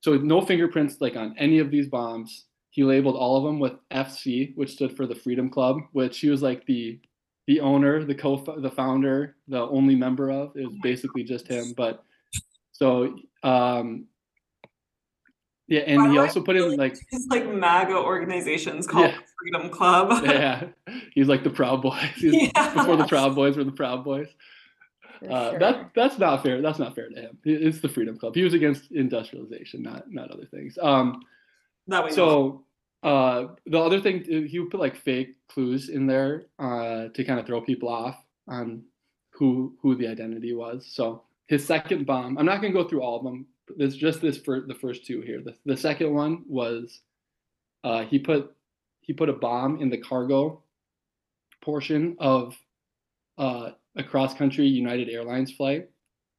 so no fingerprints like on any of these bombs. He labeled all of them with FC, which stood for the Freedom Club, which he was like the the owner, the co the founder, the only member of. It was basically just him. But so um, yeah, By and he the way, also put in like It's like MAGA organizations called Yeah. Freedom Club. yeah, he's like the Proud Boys. He's- Before the Proud Boys were the Proud Boys. For Uh, sure. that that's not fair. That's not fair to him. It's the Freedom Club. He was against industrialization, not not other things. Um, That we know. so uh, the other thing uh, he would put like fake clues in there uh, to kind of throw people off on who who the identity was. So his second bomb. I'm not gonna go through all of them. There's just this for the first two here. The the second one was uh, he put he put a bomb in the cargo portion of uh, a cross country United Airlines flight,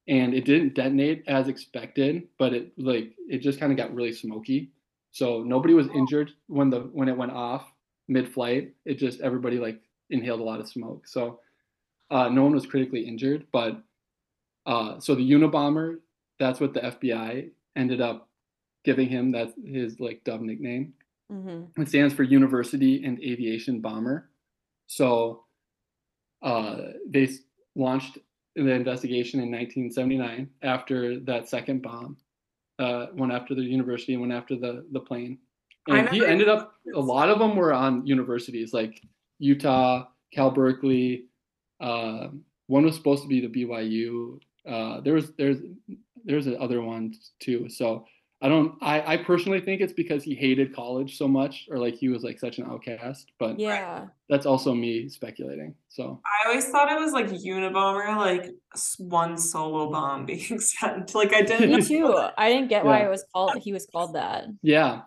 and it didn't detonate as expected, but it like it just kind of got really smoky. So nobody was injured when the when it went off mid flight. It just everybody like inhaled a lot of smoke. So uh, no one was critically injured, but uh, so the Unabomber, that's what the FBI ended up giving him. That's his like dub nickname. hmm It stands for University and Aviation Bomber. So uh, they launched the investigation in 1979 after that second bomb, uh, one after the university and one after the, the plane. And he ended up, a lot of them were on universities like Utah, Cal Berkeley. Uh, one was supposed to be the BYU. Uh, there was there's there's other ones too. So I don't. I I personally think it's because he hated college so much, or like he was like such an outcast. But Yeah. that's also me speculating. So I always thought it was like Unabomber, like one solo bomb being sent. Like I didn't. Me too. I didn't get why Yeah. it was called he was called that. yeah,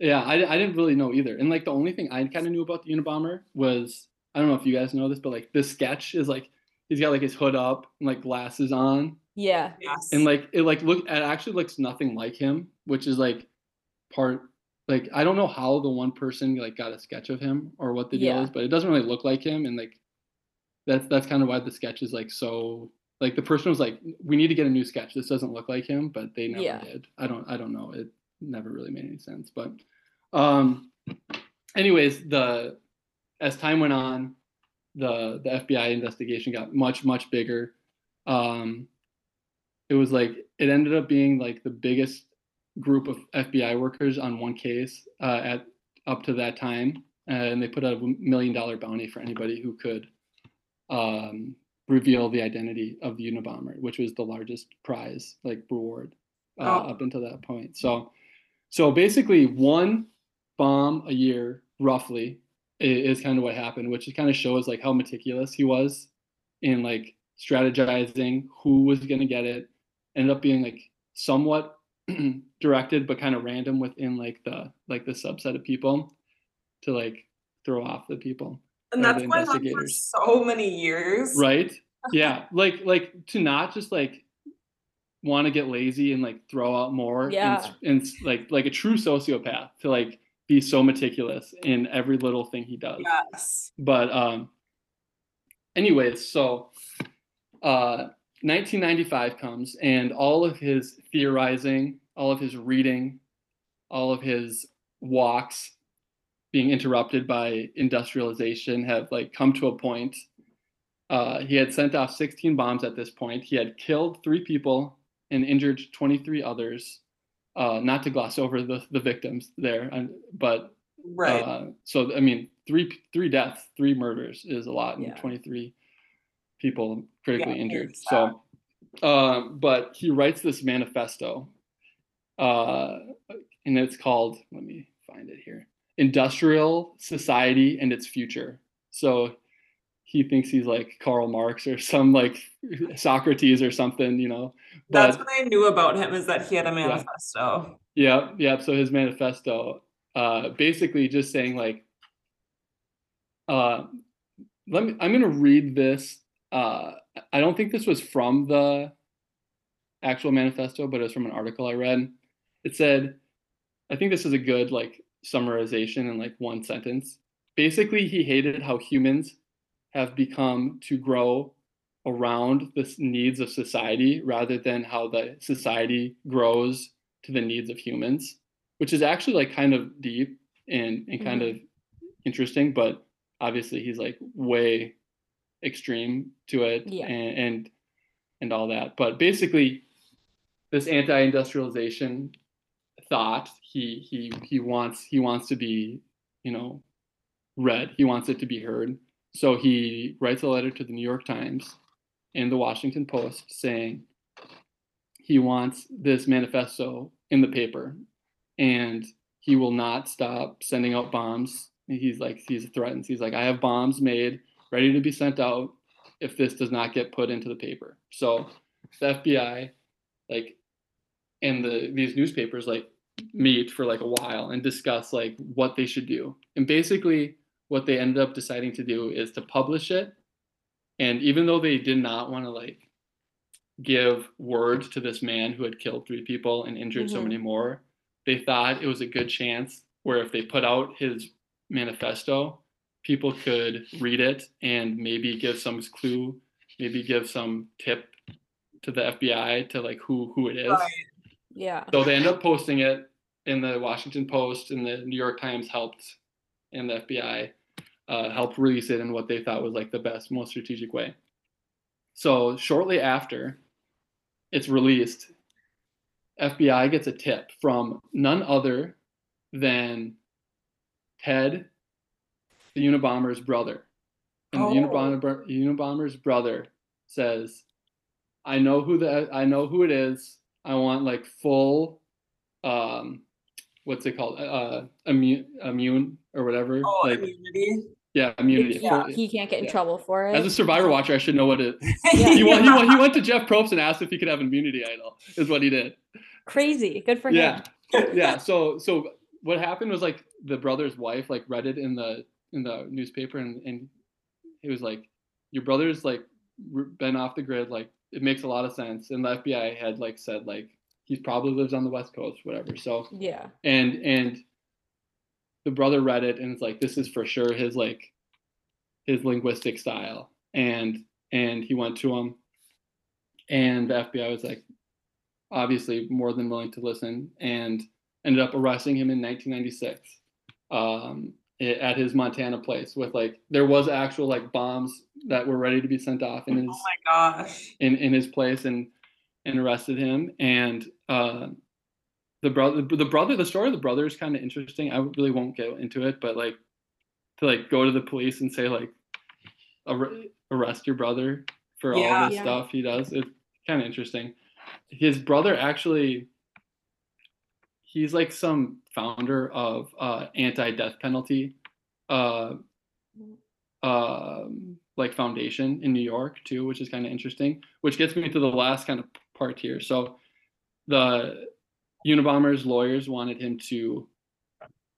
yeah. I I didn't really know either. And like the only thing I kind of knew about the Unabomber was I don't know if you guys know this, but like the sketch is like he's got like his hood up and like glasses on, Yeah. Yes. and like it like look it actually looks nothing like him, which is like part like I don't know how the one person like got a sketch of him or what the deal Yeah. is, but it doesn't really look like him, and like that's that's kind of why the sketch is like so like the person was like we need to get a new sketch. This doesn't look like him, but they never Yeah. did. I don't I don't know. It never really made any sense, but um anyways, the as time went on, the the FBI investigation got much much bigger. Um, it was like it ended up being like the biggest group of FBI workers on one case uh, at up to that time, and they put out a million dollar bounty for anybody who could um, reveal the identity of the Unabomber, which was the largest prize like reward uh, Oh. up until that point. So, so basically one bomb a year roughly is kind of what happened, which kind of shows like how meticulous he was in like strategizing who was going to get it. Ended up being like somewhat directed but kind of random within like the like the subset of people to like throw off the people And that's why like for so many years. right yeah like like to not just like want to get lazy and like throw out more and Yeah. s- and, like like a true sociopath to like be so meticulous in every little thing he does. Yes. but um anyways so uh 1995 comes and all of his theorizing all of his reading all of his walks being interrupted by industrialization have like come to a point. Uh, he had sent off 16 bombs at this point. He had killed three people and injured 23 others uh, not to gloss over the, the victims there and- but Right. uh, so I mean, three three deaths, three murders is a lot, and Yeah. 23 people critically Yeah, injured. So, um, but he writes this manifesto, uh, and it's called. Let me find it here: Industrial Society and Its Future. So he thinks he's like Karl Marx or some like Socrates or something, you know. That's what I knew about him is that he had a manifesto. yeah, yeah. So his manifesto, uh, basically just saying like, uh, let me. I'm gonna read this. Uh, I don't think this was from the actual manifesto, but it was from an article I read. It said, I think this is a good like summarization in like one sentence. Basically, he hated how humans have become to grow around the needs of society rather than how the society grows to the needs of humans, which is actually like kind of deep and, and kind mm-hmm. of interesting, but obviously he's like way extreme to it Yeah. and, and and all that. But basically this anti-industrialization thought he he he wants he wants to be, you know, read. He wants it to be heard. So he writes a letter to the New York Times and the Washington Post saying he wants this manifesto in the paper and he will not stop sending out bombs. He's like, he's threatens. He's like, I have bombs made ready to be sent out if this does not get put into the paper. So the FBI, like, and the these newspapers like meet for like a while and discuss like what they should do. And basically, what they ended up deciding to do is to publish it. And even though they did not want to like give word to this man who had killed three people and injured so Mhm. many more, they thought it was a good chance where if they put out his manifesto, people could read it and maybe give some clue, maybe give some tip to the FBI to like who who it is. Right. Yeah. So they end up posting it in the Washington Post and the New York Times helped, and the FBI uh, helped release it in what they thought was like the best, most strategic way. So shortly after it's released, FBI gets a tip from none other than Ted, the Unabomber's brother. And the Oh. Unabomber, Unabomber's brother says, I know who the I know who it is. I want like full um what's it called? Uh immune immune or whatever. Oh, like immunity. Yeah, immunity. Yeah, he can't get in yeah. trouble for it. As a survivor watcher, I should know what it Yeah. he, went, he, went, he went to Jeff Probst and asked if he could have an immunity idol, is what he did. Crazy. Good for him. yeah yeah. so so what happened was like the brother's wife like read it in the in the newspaper and and it was like your brother's like been off the grid like it makes a lot of sense and the fbi had like said like he probably lives on the west coast whatever so Yeah. and and the brother read it and it's like this is for sure his like his linguistic style and and he went to him and the fbi was like obviously more than willing to listen and ended up arresting him in 1996 um, at his montana place with like there was actual like bombs that were ready to be sent off in his Oh my gosh. in in his place and and arrested him and uh the brother the brother the story of the brother is kind of interesting i really won't get into it but like to like go to the police and say like ar- arrest your brother for Yeah. all this Yeah. stuff he does it's kind of interesting his brother actually he's like some founder of uh anti-death penalty uh um like foundation in New York too, which is kind of interesting. Which gets me to the last kind of part here. So the Unabomber's lawyers wanted him to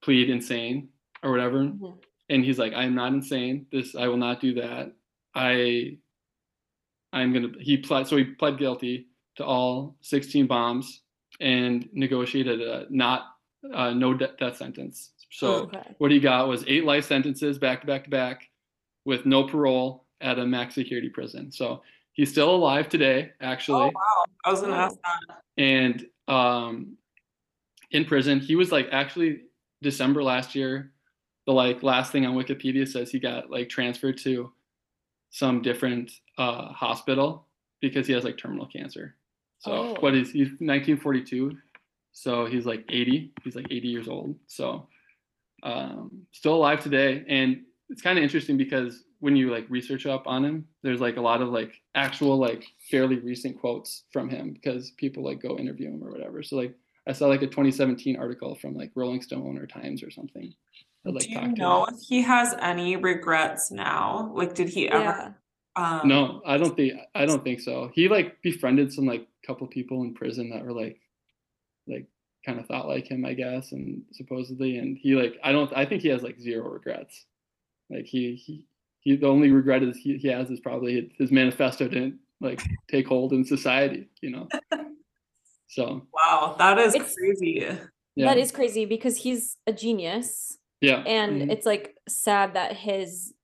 plead insane or whatever, Mhm. and he's like, "I'm not insane. This I will not do that. I, I'm gonna." He pled so he pled guilty to all 16 bombs and negotiated a not uh, no de- death sentence. So Okay. what he got was eight life sentences back to back to back with no parole at a max security prison. So he's still alive today, actually. Oh, wow. I was gonna ask that. And um, in prison, he was like actually December last year. The like last thing on Wikipedia says he got like transferred to some different uh, hospital because he has like terminal cancer. So Oh. what is he's 1942, so he's like 80. He's like 80 years old. So um, still alive today, and it's kind of interesting because when you like research up on him, there's like a lot of like actual like fairly recent quotes from him because people like go interview him or whatever. So like I saw like a 2017 article from like Rolling Stone or Times or something. that, like, Do you know him. if he has any regrets now? Like, did he ever? Yeah. Um, No, I don't think I don't think so. He like befriended some like couple people in prison that were like like kind of thought like him, I guess, and supposedly and he like I don't I think he has like zero regrets. Like he he he the only regret is he, he has is probably his manifesto didn't like take hold in society, you know. So Wow, that is It's- crazy. yeah. That is crazy because he's a genius yeah. and mhm. it's like sad that his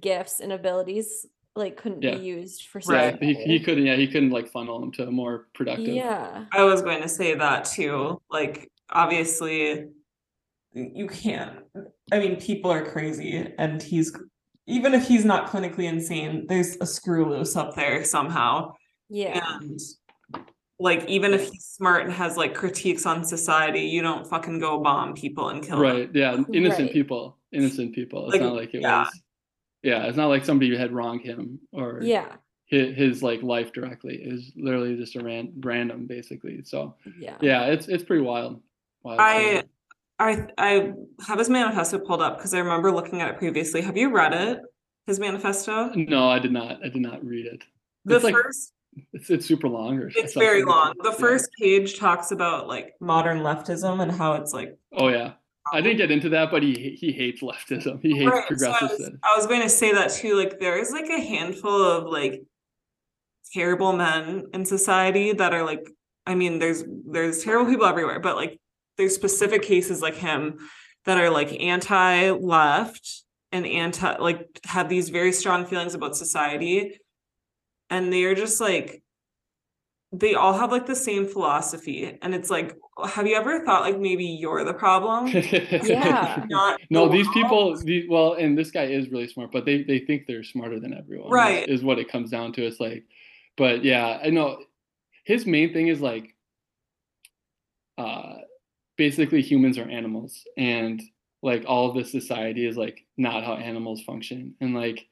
gifts and abilities like couldn't Yeah. be used for yeah, something he, he couldn't yeah, he couldn't like funnel him to a more productive. Yeah. I was going to say that too. Like, obviously, you can't. I mean, people are crazy, and he's even if he's not clinically insane, there's a screw loose up there somehow. Yeah. And like, even if he's smart and has like critiques on society, you don't fucking go bomb people and kill them. Right. Yeah. Innocent Right. people. Innocent people. It's Like, not like it yeah. was. Yeah. It's not like somebody had wronged him or Yeah. his, his like life directly. It was literally just a ran, random, basically. So Yeah. yeah, it's it's pretty wild. wild I story. I I have his manifesto pulled up because I remember looking at it previously. Have you read it? His manifesto? no, I did not. I did not read it. The It's like- first It's it's super long or It's very long. The first page talks about like modern leftism and how it's like Oh yeah. I didn't um, get into that, but he he hates leftism. He hates Right, so I progressive. was, I was going to say that too. Like there is like a handful of like terrible men in society that are like I mean there's there's terrible people everywhere, but like there's specific cases like him that are like anti-left and anti like have these very strong feelings about society and they're just like they all have like the same philosophy and it's like have you ever thought like maybe you're the problem Yeah. not No, the these people, these, well, and this guy is really smart, but they they think they're smarter than everyone. is- Right. Is, what it comes down to. It's like, but yeah, I know his main thing is like, uh, basically humans are animals, and like all of this society is like not how animals function, and like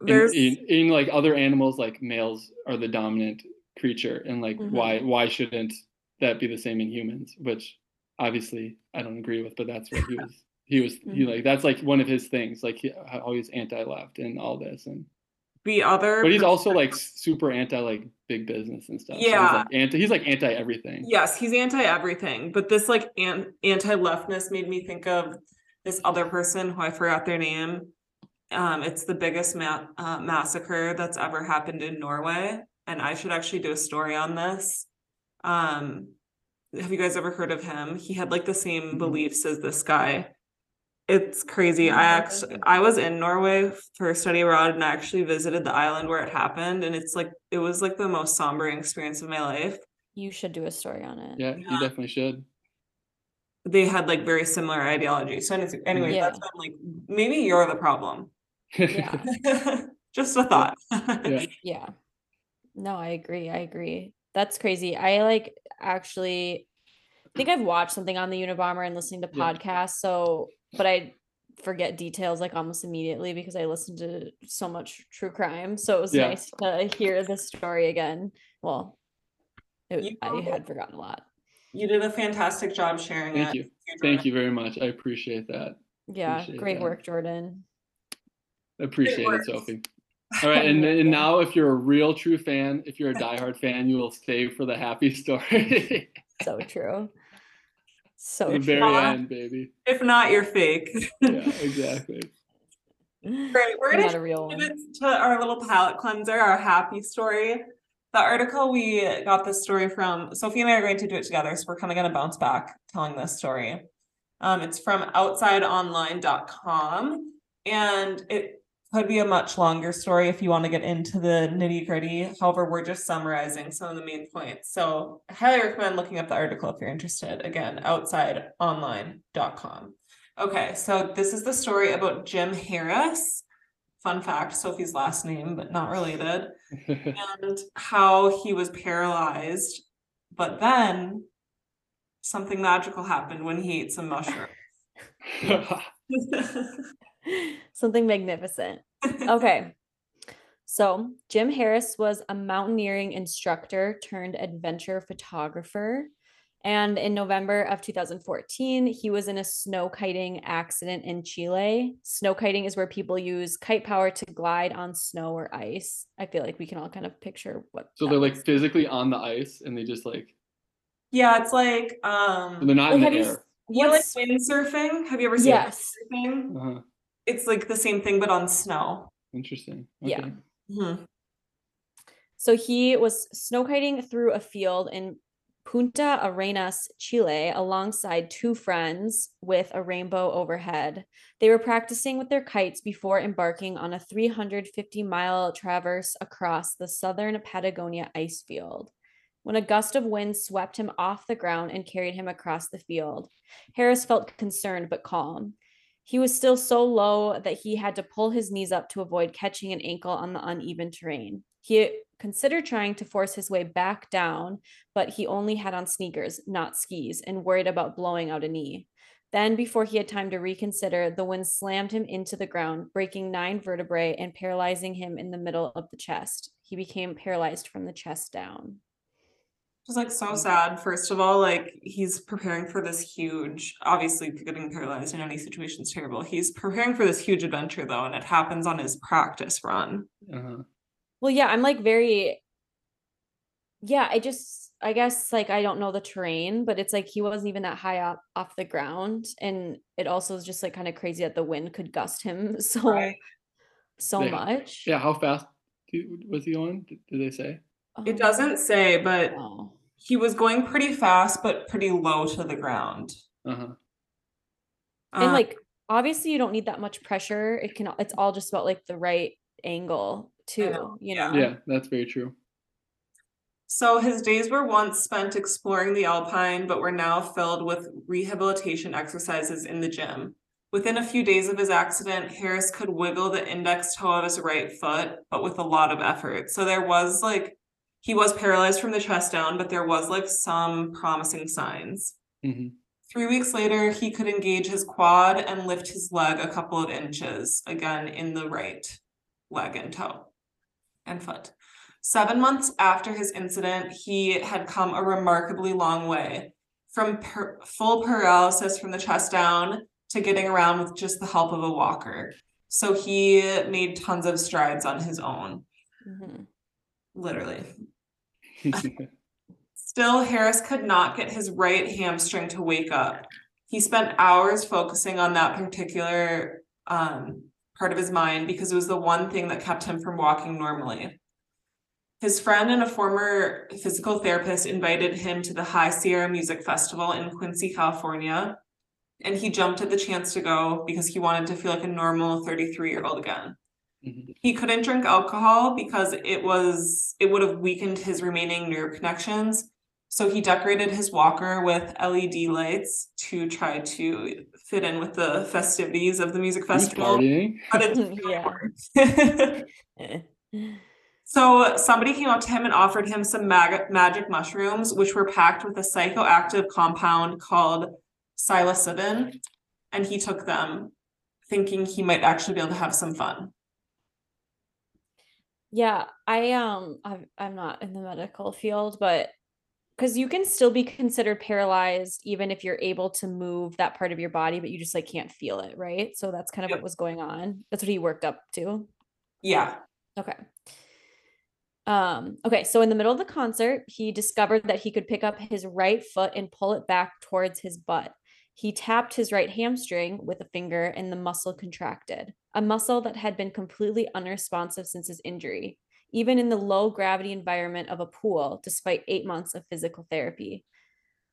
in, there's in, in like other animals, like males are the dominant creature, and like Mhm. why why shouldn't that be the same in humans? Which obviously I don't agree with, but that's what he was. He was he Mhm. like that's like one of his things. Like he always anti-left and all this, and the other but he's also like super anti like big business and stuff. So he's, Yeah. like, anti. He's like anti everything. Yes, he's anti everything, but this like an- anti leftness made me think of this other person who I forgot their name. Um, it's the biggest ma- uh, massacre that's ever happened in Norway, and I should actually do a story on this. Um, have you guys ever heard of him? He had like the same Mhm. beliefs as this guy. It's crazy. I actually I was in Norway for study abroad and I actually visited the island where it happened, and it's like it was like the most sombering experience of my life. You should do a story on it. Yeah, Yeah. you definitely should. they had like very similar ideology. So anyways, anyways Yeah. that's like maybe you're the problem. Yeah. Just a thought. Yeah. Yeah. No, I agree. I agree. That's crazy. I like actually think I've watched something on the Unabomber and listening to Yeah. podcasts. So, but I forget details like almost immediately because I listened to so much true crime. So it was Yeah. nice to hear the story again. Well, it, You I had forgotten a lot. You did a fantastic job sharing Thank it. you. Thank you very much. I appreciate that. Yeah, Appreciate great that. work, Jordan. Appreciate it, work. Sophie. All right, and, and now if you're a real true fan, if you're a diehard fan, you will stay for the happy story. So true. So the very true. Yeah. end, baby. If not, you're fake. Yeah, exactly. Great. We're gonna a real give it to our little palette cleanser, our happy story. The article we got this story from, Sophie and I are going to do it together, so we're kind of gonna bounce back telling this story. Um, it's from outsideonline.com and it could be a much longer story if you want to get into the nitty gritty. However, we're just summarizing some of the main points. So I highly recommend looking up the article if you're interested. Again, outsideonline.com. Okay, so this is the story about Jim Harris. Fun fact, Sophie's last name, but not related, and how he was paralyzed. But then something magical happened when he ate some mushroom. Something magnificent. Okay. So Jim Harris was a mountaineering instructor turned adventure photographer. And in November of 2014, he was in a snow kiting accident in Chile. Snow kiting is where people use kite power to glide on snow or ice. I feel like we can all kind of picture what. so they're like looks physically on the ice and they just like yeah, it's like they're um not Like, in have the you air. you know, like windsurfing. Have you ever seen Yes. windsurfing? Uh-huh. It's like the same thing but on snow. Interesting. Yeah. Okay. Mhm. So he was snow kiting through a field in Punta Arenas, Chile, alongside two friends with a rainbow overhead. They were practicing with their kites before embarking on a 350 mile traverse across the southern Patagonia ice field. When a gust of wind swept him off the ground and carried him across the field, Harris felt concerned but calm. He was still so low that he had to pull his knees up to avoid catching an ankle on the uneven terrain. He considered trying to force his way back down, but he only had on sneakers, not skis, and worried about blowing out a knee. Then, before he had time to reconsider, the wind slammed him into the ground, breaking nine vertebrae and paralyzing him in the middle of the chest. He became paralyzed from the chest down. Just like so sad. First of all, like he's preparing for this huge, obviously getting paralyzed in any situation is terrible. He's preparing for this huge adventure though, and it happens on his practice run. Uh-huh. Well, yeah, I'm like very, yeah, I just, I guess like I don't know the terrain, but it's like he wasn't even that high up off the ground. And it also is just like kind of crazy that the wind could gust him so, Right. so Yeah. much. Yeah, how fast was he going? Did, did they say? It Um, doesn't say, but oh. He was going pretty fast, but pretty low to the ground. Uh-huh. And Uh, like, obviously, you don't need that much pressure. It can, it's all just about like the right angle, too, know, you know? Yeah, that's very true. So his days were once spent exploring the Alpine, but were now filled with rehabilitation exercises in the gym. Within a few days of his accident, Harris could wiggle the index toe of his right foot, but with a lot of effort. So there was like, he was paralyzed from the chest down, but there was like some promising signs. hmm Three weeks later, he could engage his quad and lift his leg a couple of inches, again in the right leg and toe and foot. Seven months after his incident, he had come a remarkably long way from per- full paralysis from the chest down to getting around with just the help of a walker. So he made tons of strides on his own, Mhm. Literally. Still, Harris could not get his right hamstring to wake up. He spent hours focusing on that particular um, part of his mind because it was the one thing that kept him from walking normally. His friend and a former physical therapist invited him to the High Sierra Music Festival in Quincy, California. And he jumped at the chance to go because he wanted to feel like a normal 33 year old again. Mhm. He couldn't drink alcohol because it was it would have weakened his remaining nerve connections. So he decorated his walker with LED lights to try to fit in with the festivities of the music Who's festival. partying? But it didn't Yeah. work. So somebody came up to him and offered him some mag- magic mushrooms, which were packed with a psychoactive compound called psilocybin, and he took them, thinking he might actually be able to have some fun. Yeah, I um I'm I'm not in the medical field, but because you can still be considered paralyzed even if you're able to move that part of your body, but you just like can't feel it, right? So that's kind of Yep. what was going on. That's what he worked up to. Yeah, Okay. Um, okay, so in the middle of the concert, he discovered that he could pick up his right foot and pull it back towards his butt. He tapped his right hamstring with a finger and the muscle contracted, a muscle that had been completely unresponsive since his injury, even in the low gravity environment of a pool, despite eight months of physical therapy.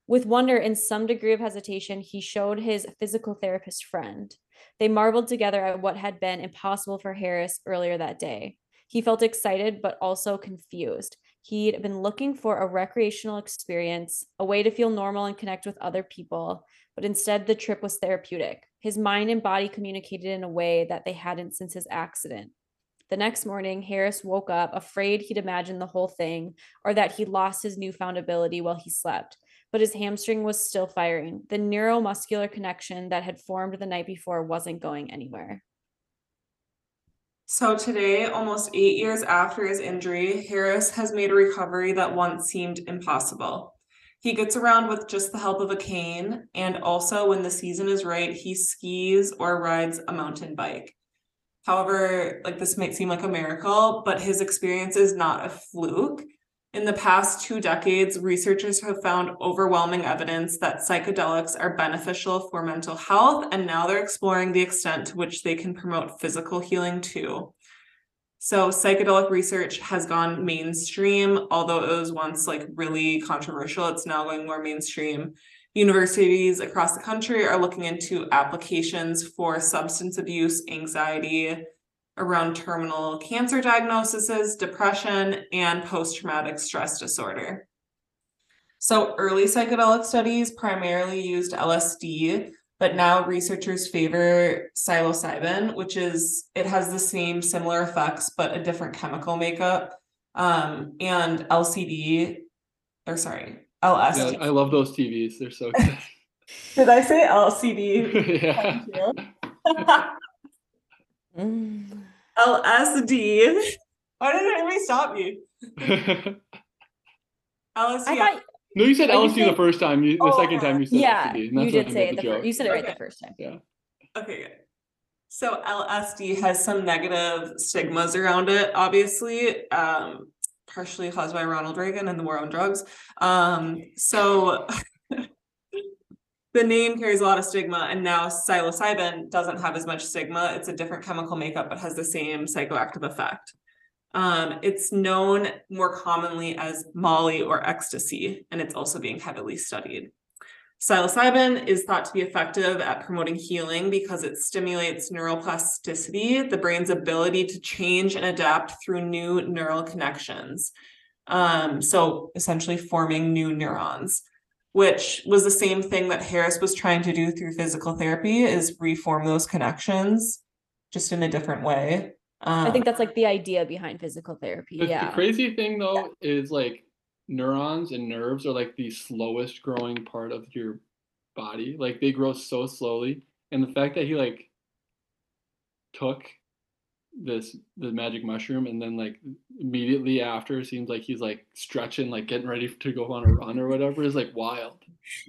With wonder and some degree of hesitation, he showed his physical therapist friend. They marveled together at what had been impossible for Harris earlier that day. He felt excited, but also confused. He'd been looking for a recreational experience, a way to feel normal and connect with other people, but instead the trip was therapeutic. His mind and body communicated in a way that they hadn't since his accident. The next morning, Harris woke up afraid he'd imagined the whole thing or that he'd lost his newfound ability while he slept, but his hamstring was still firing. The neuromuscular connection that had formed the night before wasn't going anywhere. So today, almost eight years after his injury, Harris has made a recovery that once seemed impossible. He gets around with just the help of a cane, and also when the season is right, he skis or rides a mountain bike. However, like this might seem like a miracle, but his experience is not a fluke. In the past two decades, researchers have found overwhelming evidence that psychedelics are beneficial for mental health, and now they're exploring the extent to which they can promote physical healing too. So, psychedelic research has gone mainstream, although it was once like really controversial, it's now going more mainstream. Universities across the country are looking into applications for substance abuse, anxiety, around terminal cancer diagnoses, depression, and post traumatic stress disorder. So, early psychedelic studies primarily used LSD, but now researchers favor psilocybin, which is it has the same similar effects but a different chemical makeup. Um, and LCD, or sorry, LSD. Yeah, I love those TVs. They're so good. Did I say LCD? yeah. Thank you. Mm. LSD. Why didn't anybody stop me? LSD. I thought, no, you said Are you LSD the first time. You the Oh, second time you said yeah, LSD. and you did say it. the The fir- you said it right Okay. the first time. Yeah. Okay, good. So LSD has some negative stigmas around it, obviously, um, partially caused by Ronald Reagan and the war on drugs. Um, so the name carries a lot of stigma, and now psilocybin doesn't have as much stigma. It's a different chemical makeup, but has the same psychoactive effect. Um, it's known more commonly as Molly or ecstasy, and it's also being heavily studied. Psilocybin is thought to be effective at promoting healing because it stimulates neuroplasticity, the brain's ability to change and adapt through new neural connections. Um, so essentially forming new neurons, which was the same thing that Harris was trying to do through physical therapy is reform those connections just in a different way. I think ah. that's like the idea behind physical therapy. The, the yeah. crazy thing though is like neurons and nerves are like the slowest growing part of your body. Like they grow so slowly. And the fact that he like took this the magic mushroom and then like immediately after seems like he's like stretching, like getting ready to go on a run or whatever is like wild.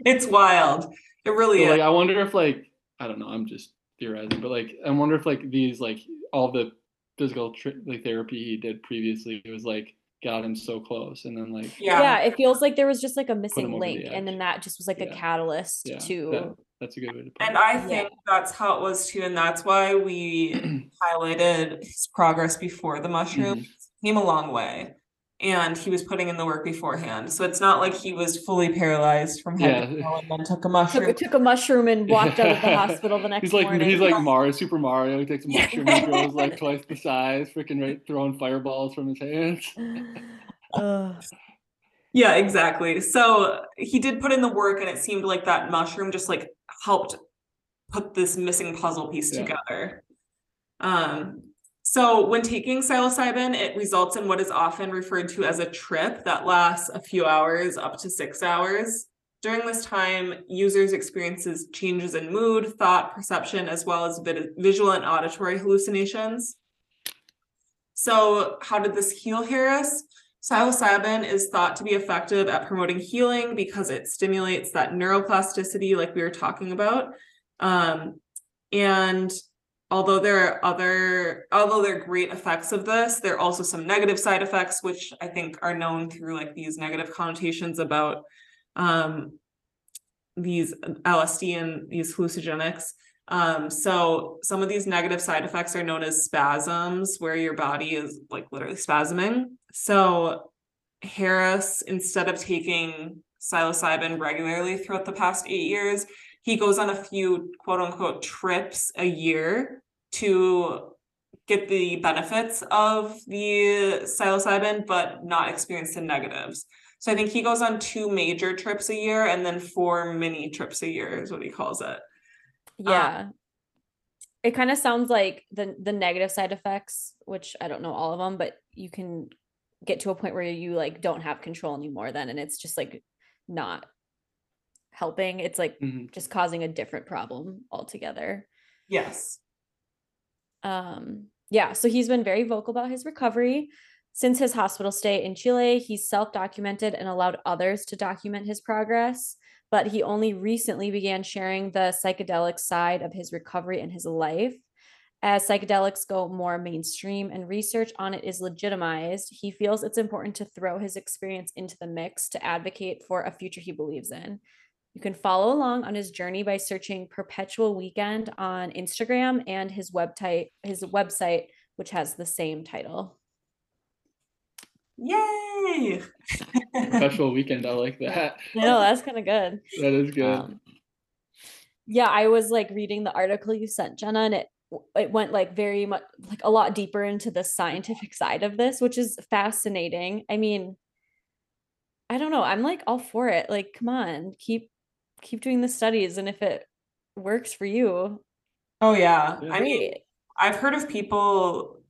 it's wild. It really So, is. like I wonder if like I don't know, I'm just theorizing, but like I wonder if like these like all the physical tr- like therapy he did previously was like got him so close and then like yeah. yeah. it feels like there was just like a missing over the link, and then that just was like a catalyst yeah to that- that's a good way to put it And it. I Yeah. think that's how it was too, and that's why we highlighted his progress before the mushroom. Mm-hmm. Came a long way, and he was putting in the work beforehand. So it's not like he was fully paralyzed from head to Yeah. toe and then took a took, mushroom. took a mushroom and walked out of the hospital the next he's like morning. he's like Mario, Super Mario. He takes a mushroom and grows like twice the size, freaking right throwing fireballs from his hands. Ugh. Yeah, exactly. So he did put in the work, and it seemed like that mushroom just like helped put this missing puzzle piece Yeah. together. Um, so when taking psilocybin, it results in what is often referred to as a trip that lasts a few hours, up to six hours. During this time, users experiences changes in mood, thought, perception, as well as visual and auditory hallucinations. So, how did this heal Harris? Psilocybin is thought to be effective at promoting healing because it stimulates that neuroplasticity, like we were talking about. Um, and although there are other, although there are great effects of this, there are also some negative side effects, which I think are known through like these negative connotations about um these LSD and these hallucinogenics. Um, so some of these negative side effects are known as spasms, where your body is like literally spasming. So Harris, instead of taking psilocybin regularly throughout the past eight years, he goes on a few quote unquote trips a year to get the benefits of the psilocybin, but not experience the negatives. So I think he goes on two major trips a year and then four mini trips a year is what he calls it. Yeah. Um, it kind of sounds like the the negative side effects, which I don't know all of them, but you can get to a point where you like don't have control anymore then and it's just like not helping. It's like Mhm. just causing a different problem altogether. Yes. Um, yeah, so he's been very vocal about his recovery. Since his hospital stay in Chile, he's self documented and allowed others to document his progress. But he only recently began sharing the psychedelic side of his recovery and his life. As psychedelics go more mainstream and research on it is legitimized, he feels it's important to throw his experience into the mix to advocate for a future he believes in. You can follow along on his journey by searching Perpetual Weekend on Instagram and his website, his website, which has the same title. Yay. Perpetual weekend. I like that. No, that's kind of good. That is good. Um, yeah, I was like reading the article you sent, Jenna, and it it went like very much like a lot deeper into the scientific side of this, which is fascinating. I mean, I don't know. I'm like all for it. Like, come on, keep keep doing the studies, and if it works for you, Oh yeah. I mean. I've heard of people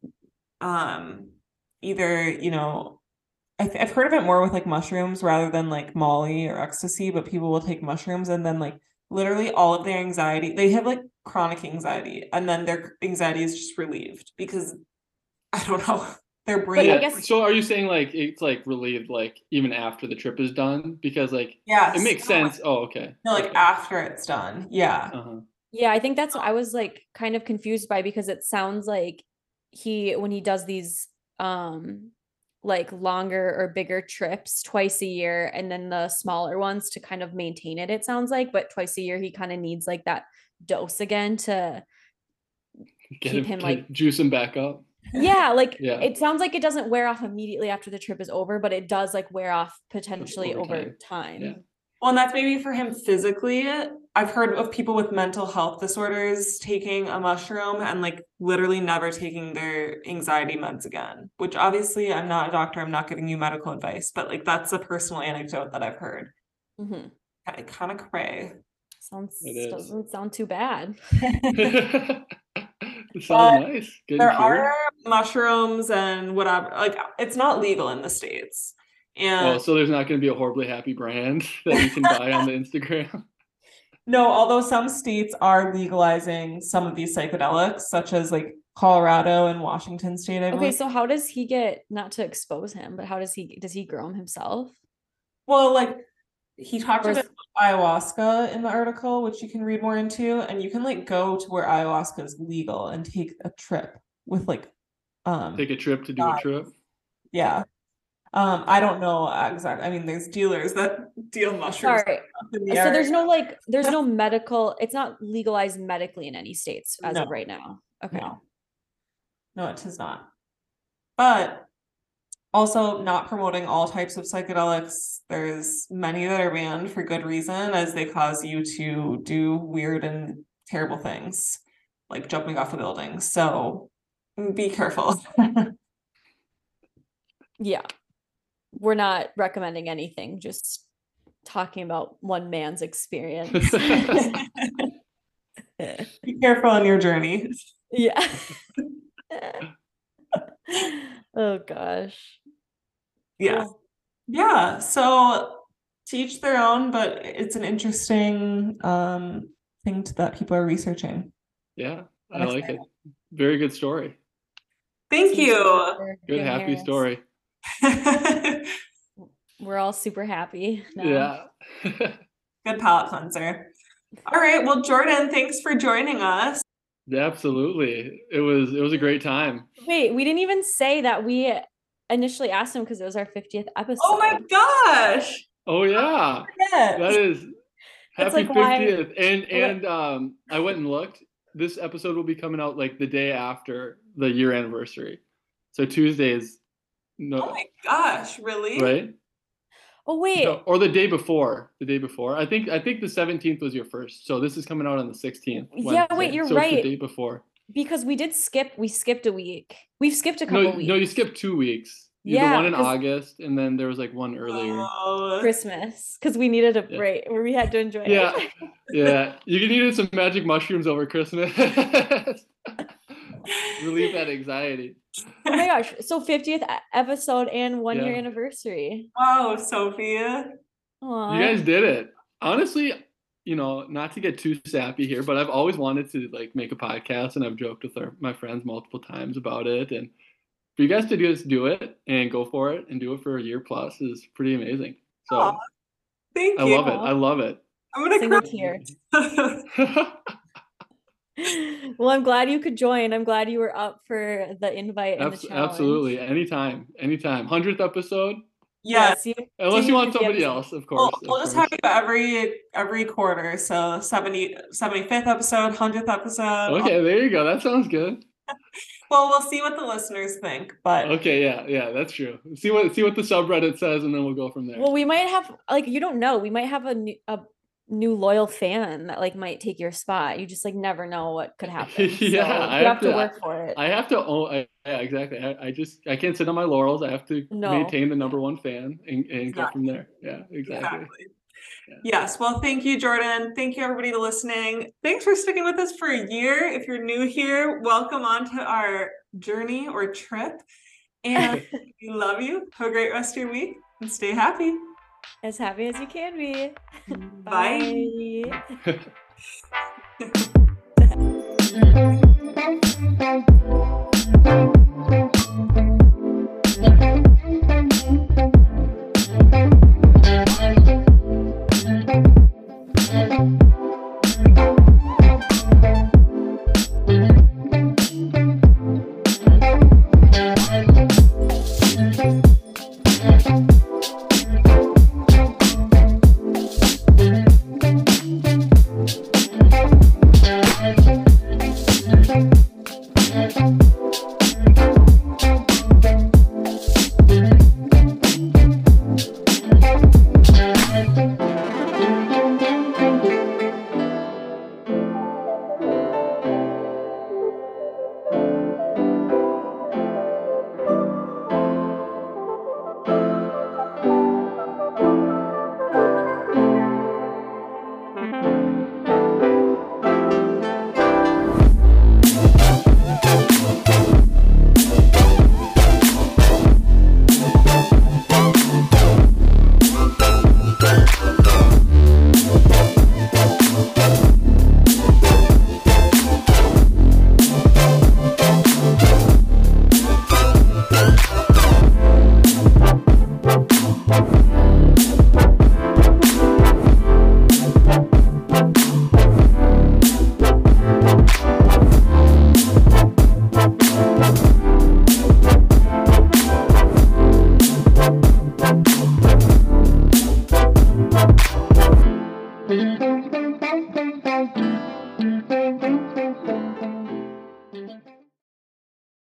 um either, you know, I th- I've heard of it more with like mushrooms rather than like Molly or ecstasy, but people will take mushrooms and then like literally all of their anxiety, they have like chronic anxiety and then their anxiety is just relieved because I don't know, their brain I Yeah, guess- So are you saying like it's like relieved like even after the trip is done? Because like yeah it makes no, like- sense. Oh, okay. No, like Okay. after it's done. Yeah. Uh-huh. Yeah, I think that's what I was like kind of confused by because it sounds like he when he does these um like longer or bigger trips twice a year and then the smaller ones to kind of maintain it it sounds like but twice a year he kind of needs like that dose again to Get Keep him, him, get- like- juice him back up. Yeah like Yeah. it sounds like it doesn't wear off immediately after the trip is over but it does like wear off potentially over over time. time, Yeah. Well, and that's maybe for him physically. I've heard of people with mental health disorders taking a mushroom and like literally never taking their anxiety meds again, which obviously I'm not a doctor, I'm not giving you medical advice, but like that's a personal anecdote that I've heard. Mhm. Kind of cray. sounds It is. doesn't sound too bad it sounds nice. Good There and cured. are mushrooms and whatever, like it's not legal in the States. And Oh, so there's not going to be a horribly happy brand that you can buy on the Instagram. No, although some states are legalizing some of these psychedelics, such as like Colorado and Washington State, I okay believe. so how does he get not to expose him but how does he does he grow them himself Well, like he talked about ayahuasca in the article, which you can read more into, and you can like go to where ayahuasca is legal and take a trip with like um Take a trip to do a trip. yeah. Um, I don't know exactly. I mean, there's dealers that deal mushrooms Sorry. up in the So there's no like there's no medical it's not legalized medically in any states as of right now. Okay. No. No, it is not. But also not promoting all types of psychedelics. There's many that are banned for good reason, as they cause you to do weird and terrible things, like jumping off a building. So be careful. Yeah. We're not recommending anything, just talking about one man's experience. be careful on your journey. yeah. oh gosh. Yeah. Yeah. So to each their own, but it's an interesting um thing to, that people are researching. Yeah, I like it. Very good story. Thank Thank you. Good, happy here. story. We're all super happy. Now. Yeah. Good palate cleanser. All right. Well, Jordan, thanks for joining us. Absolutely. It was it was a great time. Wait, we didn't even say that we initially asked him because it was our 50th episode. Oh my gosh. Oh yeah. That is happy like why- 50th. And and um I went and looked. This episode will be coming out like the day after the year anniversary. So Tuesday is no Oh my gosh, really? right? Oh wait, No, or the day before. The day before. I think I think the 17th was your first. So this is coming out on the 16th. Yeah, wait, you're so right. It's the day before. because we did skip. We skipped a week. We've skipped a couple No, weeks. no, you skipped two weeks. You Yeah, the one in August, and then there was like one earlier. Oh. Christmas because we needed a Yeah. break where we had to enjoy. it. Yeah, yeah. You needed some magic mushrooms over Christmas. Relieve that anxiety. oh my gosh! So 50th e- episode and one year anniversary. Wow, Sophia. Aww. You guys did it. Honestly, you know, not to get too sappy here, but I've always wanted to like make a podcast, and I've joked with our, my friends multiple times about it. And for you guys to just do it and go for it and do it for a year plus is pretty amazing. So Aw, Thank I you. love it. I love it. I'm gonna Single cry. tear. well, I'm glad you could join. I'm glad you were up for the invite and the absolutely. Anytime. Anytime. Hundredth episode. yes. you- Unless you want somebody else, of We'll, course. we'll of just course. have you every every quarter. So 70, 75th episode, 100th episode. Okay, there you go. That sounds good. Well, we'll see what the listeners think. But Okay, yeah, yeah, that's true. See what see what the subreddit says, and then we'll go from there. Well, we might have like you don't know. We might have a new a new loyal fan that like might take your spot. You just like never know what could happen. So Yeah, you I have, have to, to- work for it. I have to own. I, yeah, exactly. I, I just I can't sit on my laurels. I have to No. maintain the number one fan and, and go from there. Yeah, exactly. exactly. Yeah. Yes. Well, thank you, Jordan. Thank you, everybody, to listening. Thanks for sticking with us for a year. If you're new here, welcome on to our journey or trip. And we love you. Have a great rest of your week and stay happy as happy as you can be. Bye. Bye.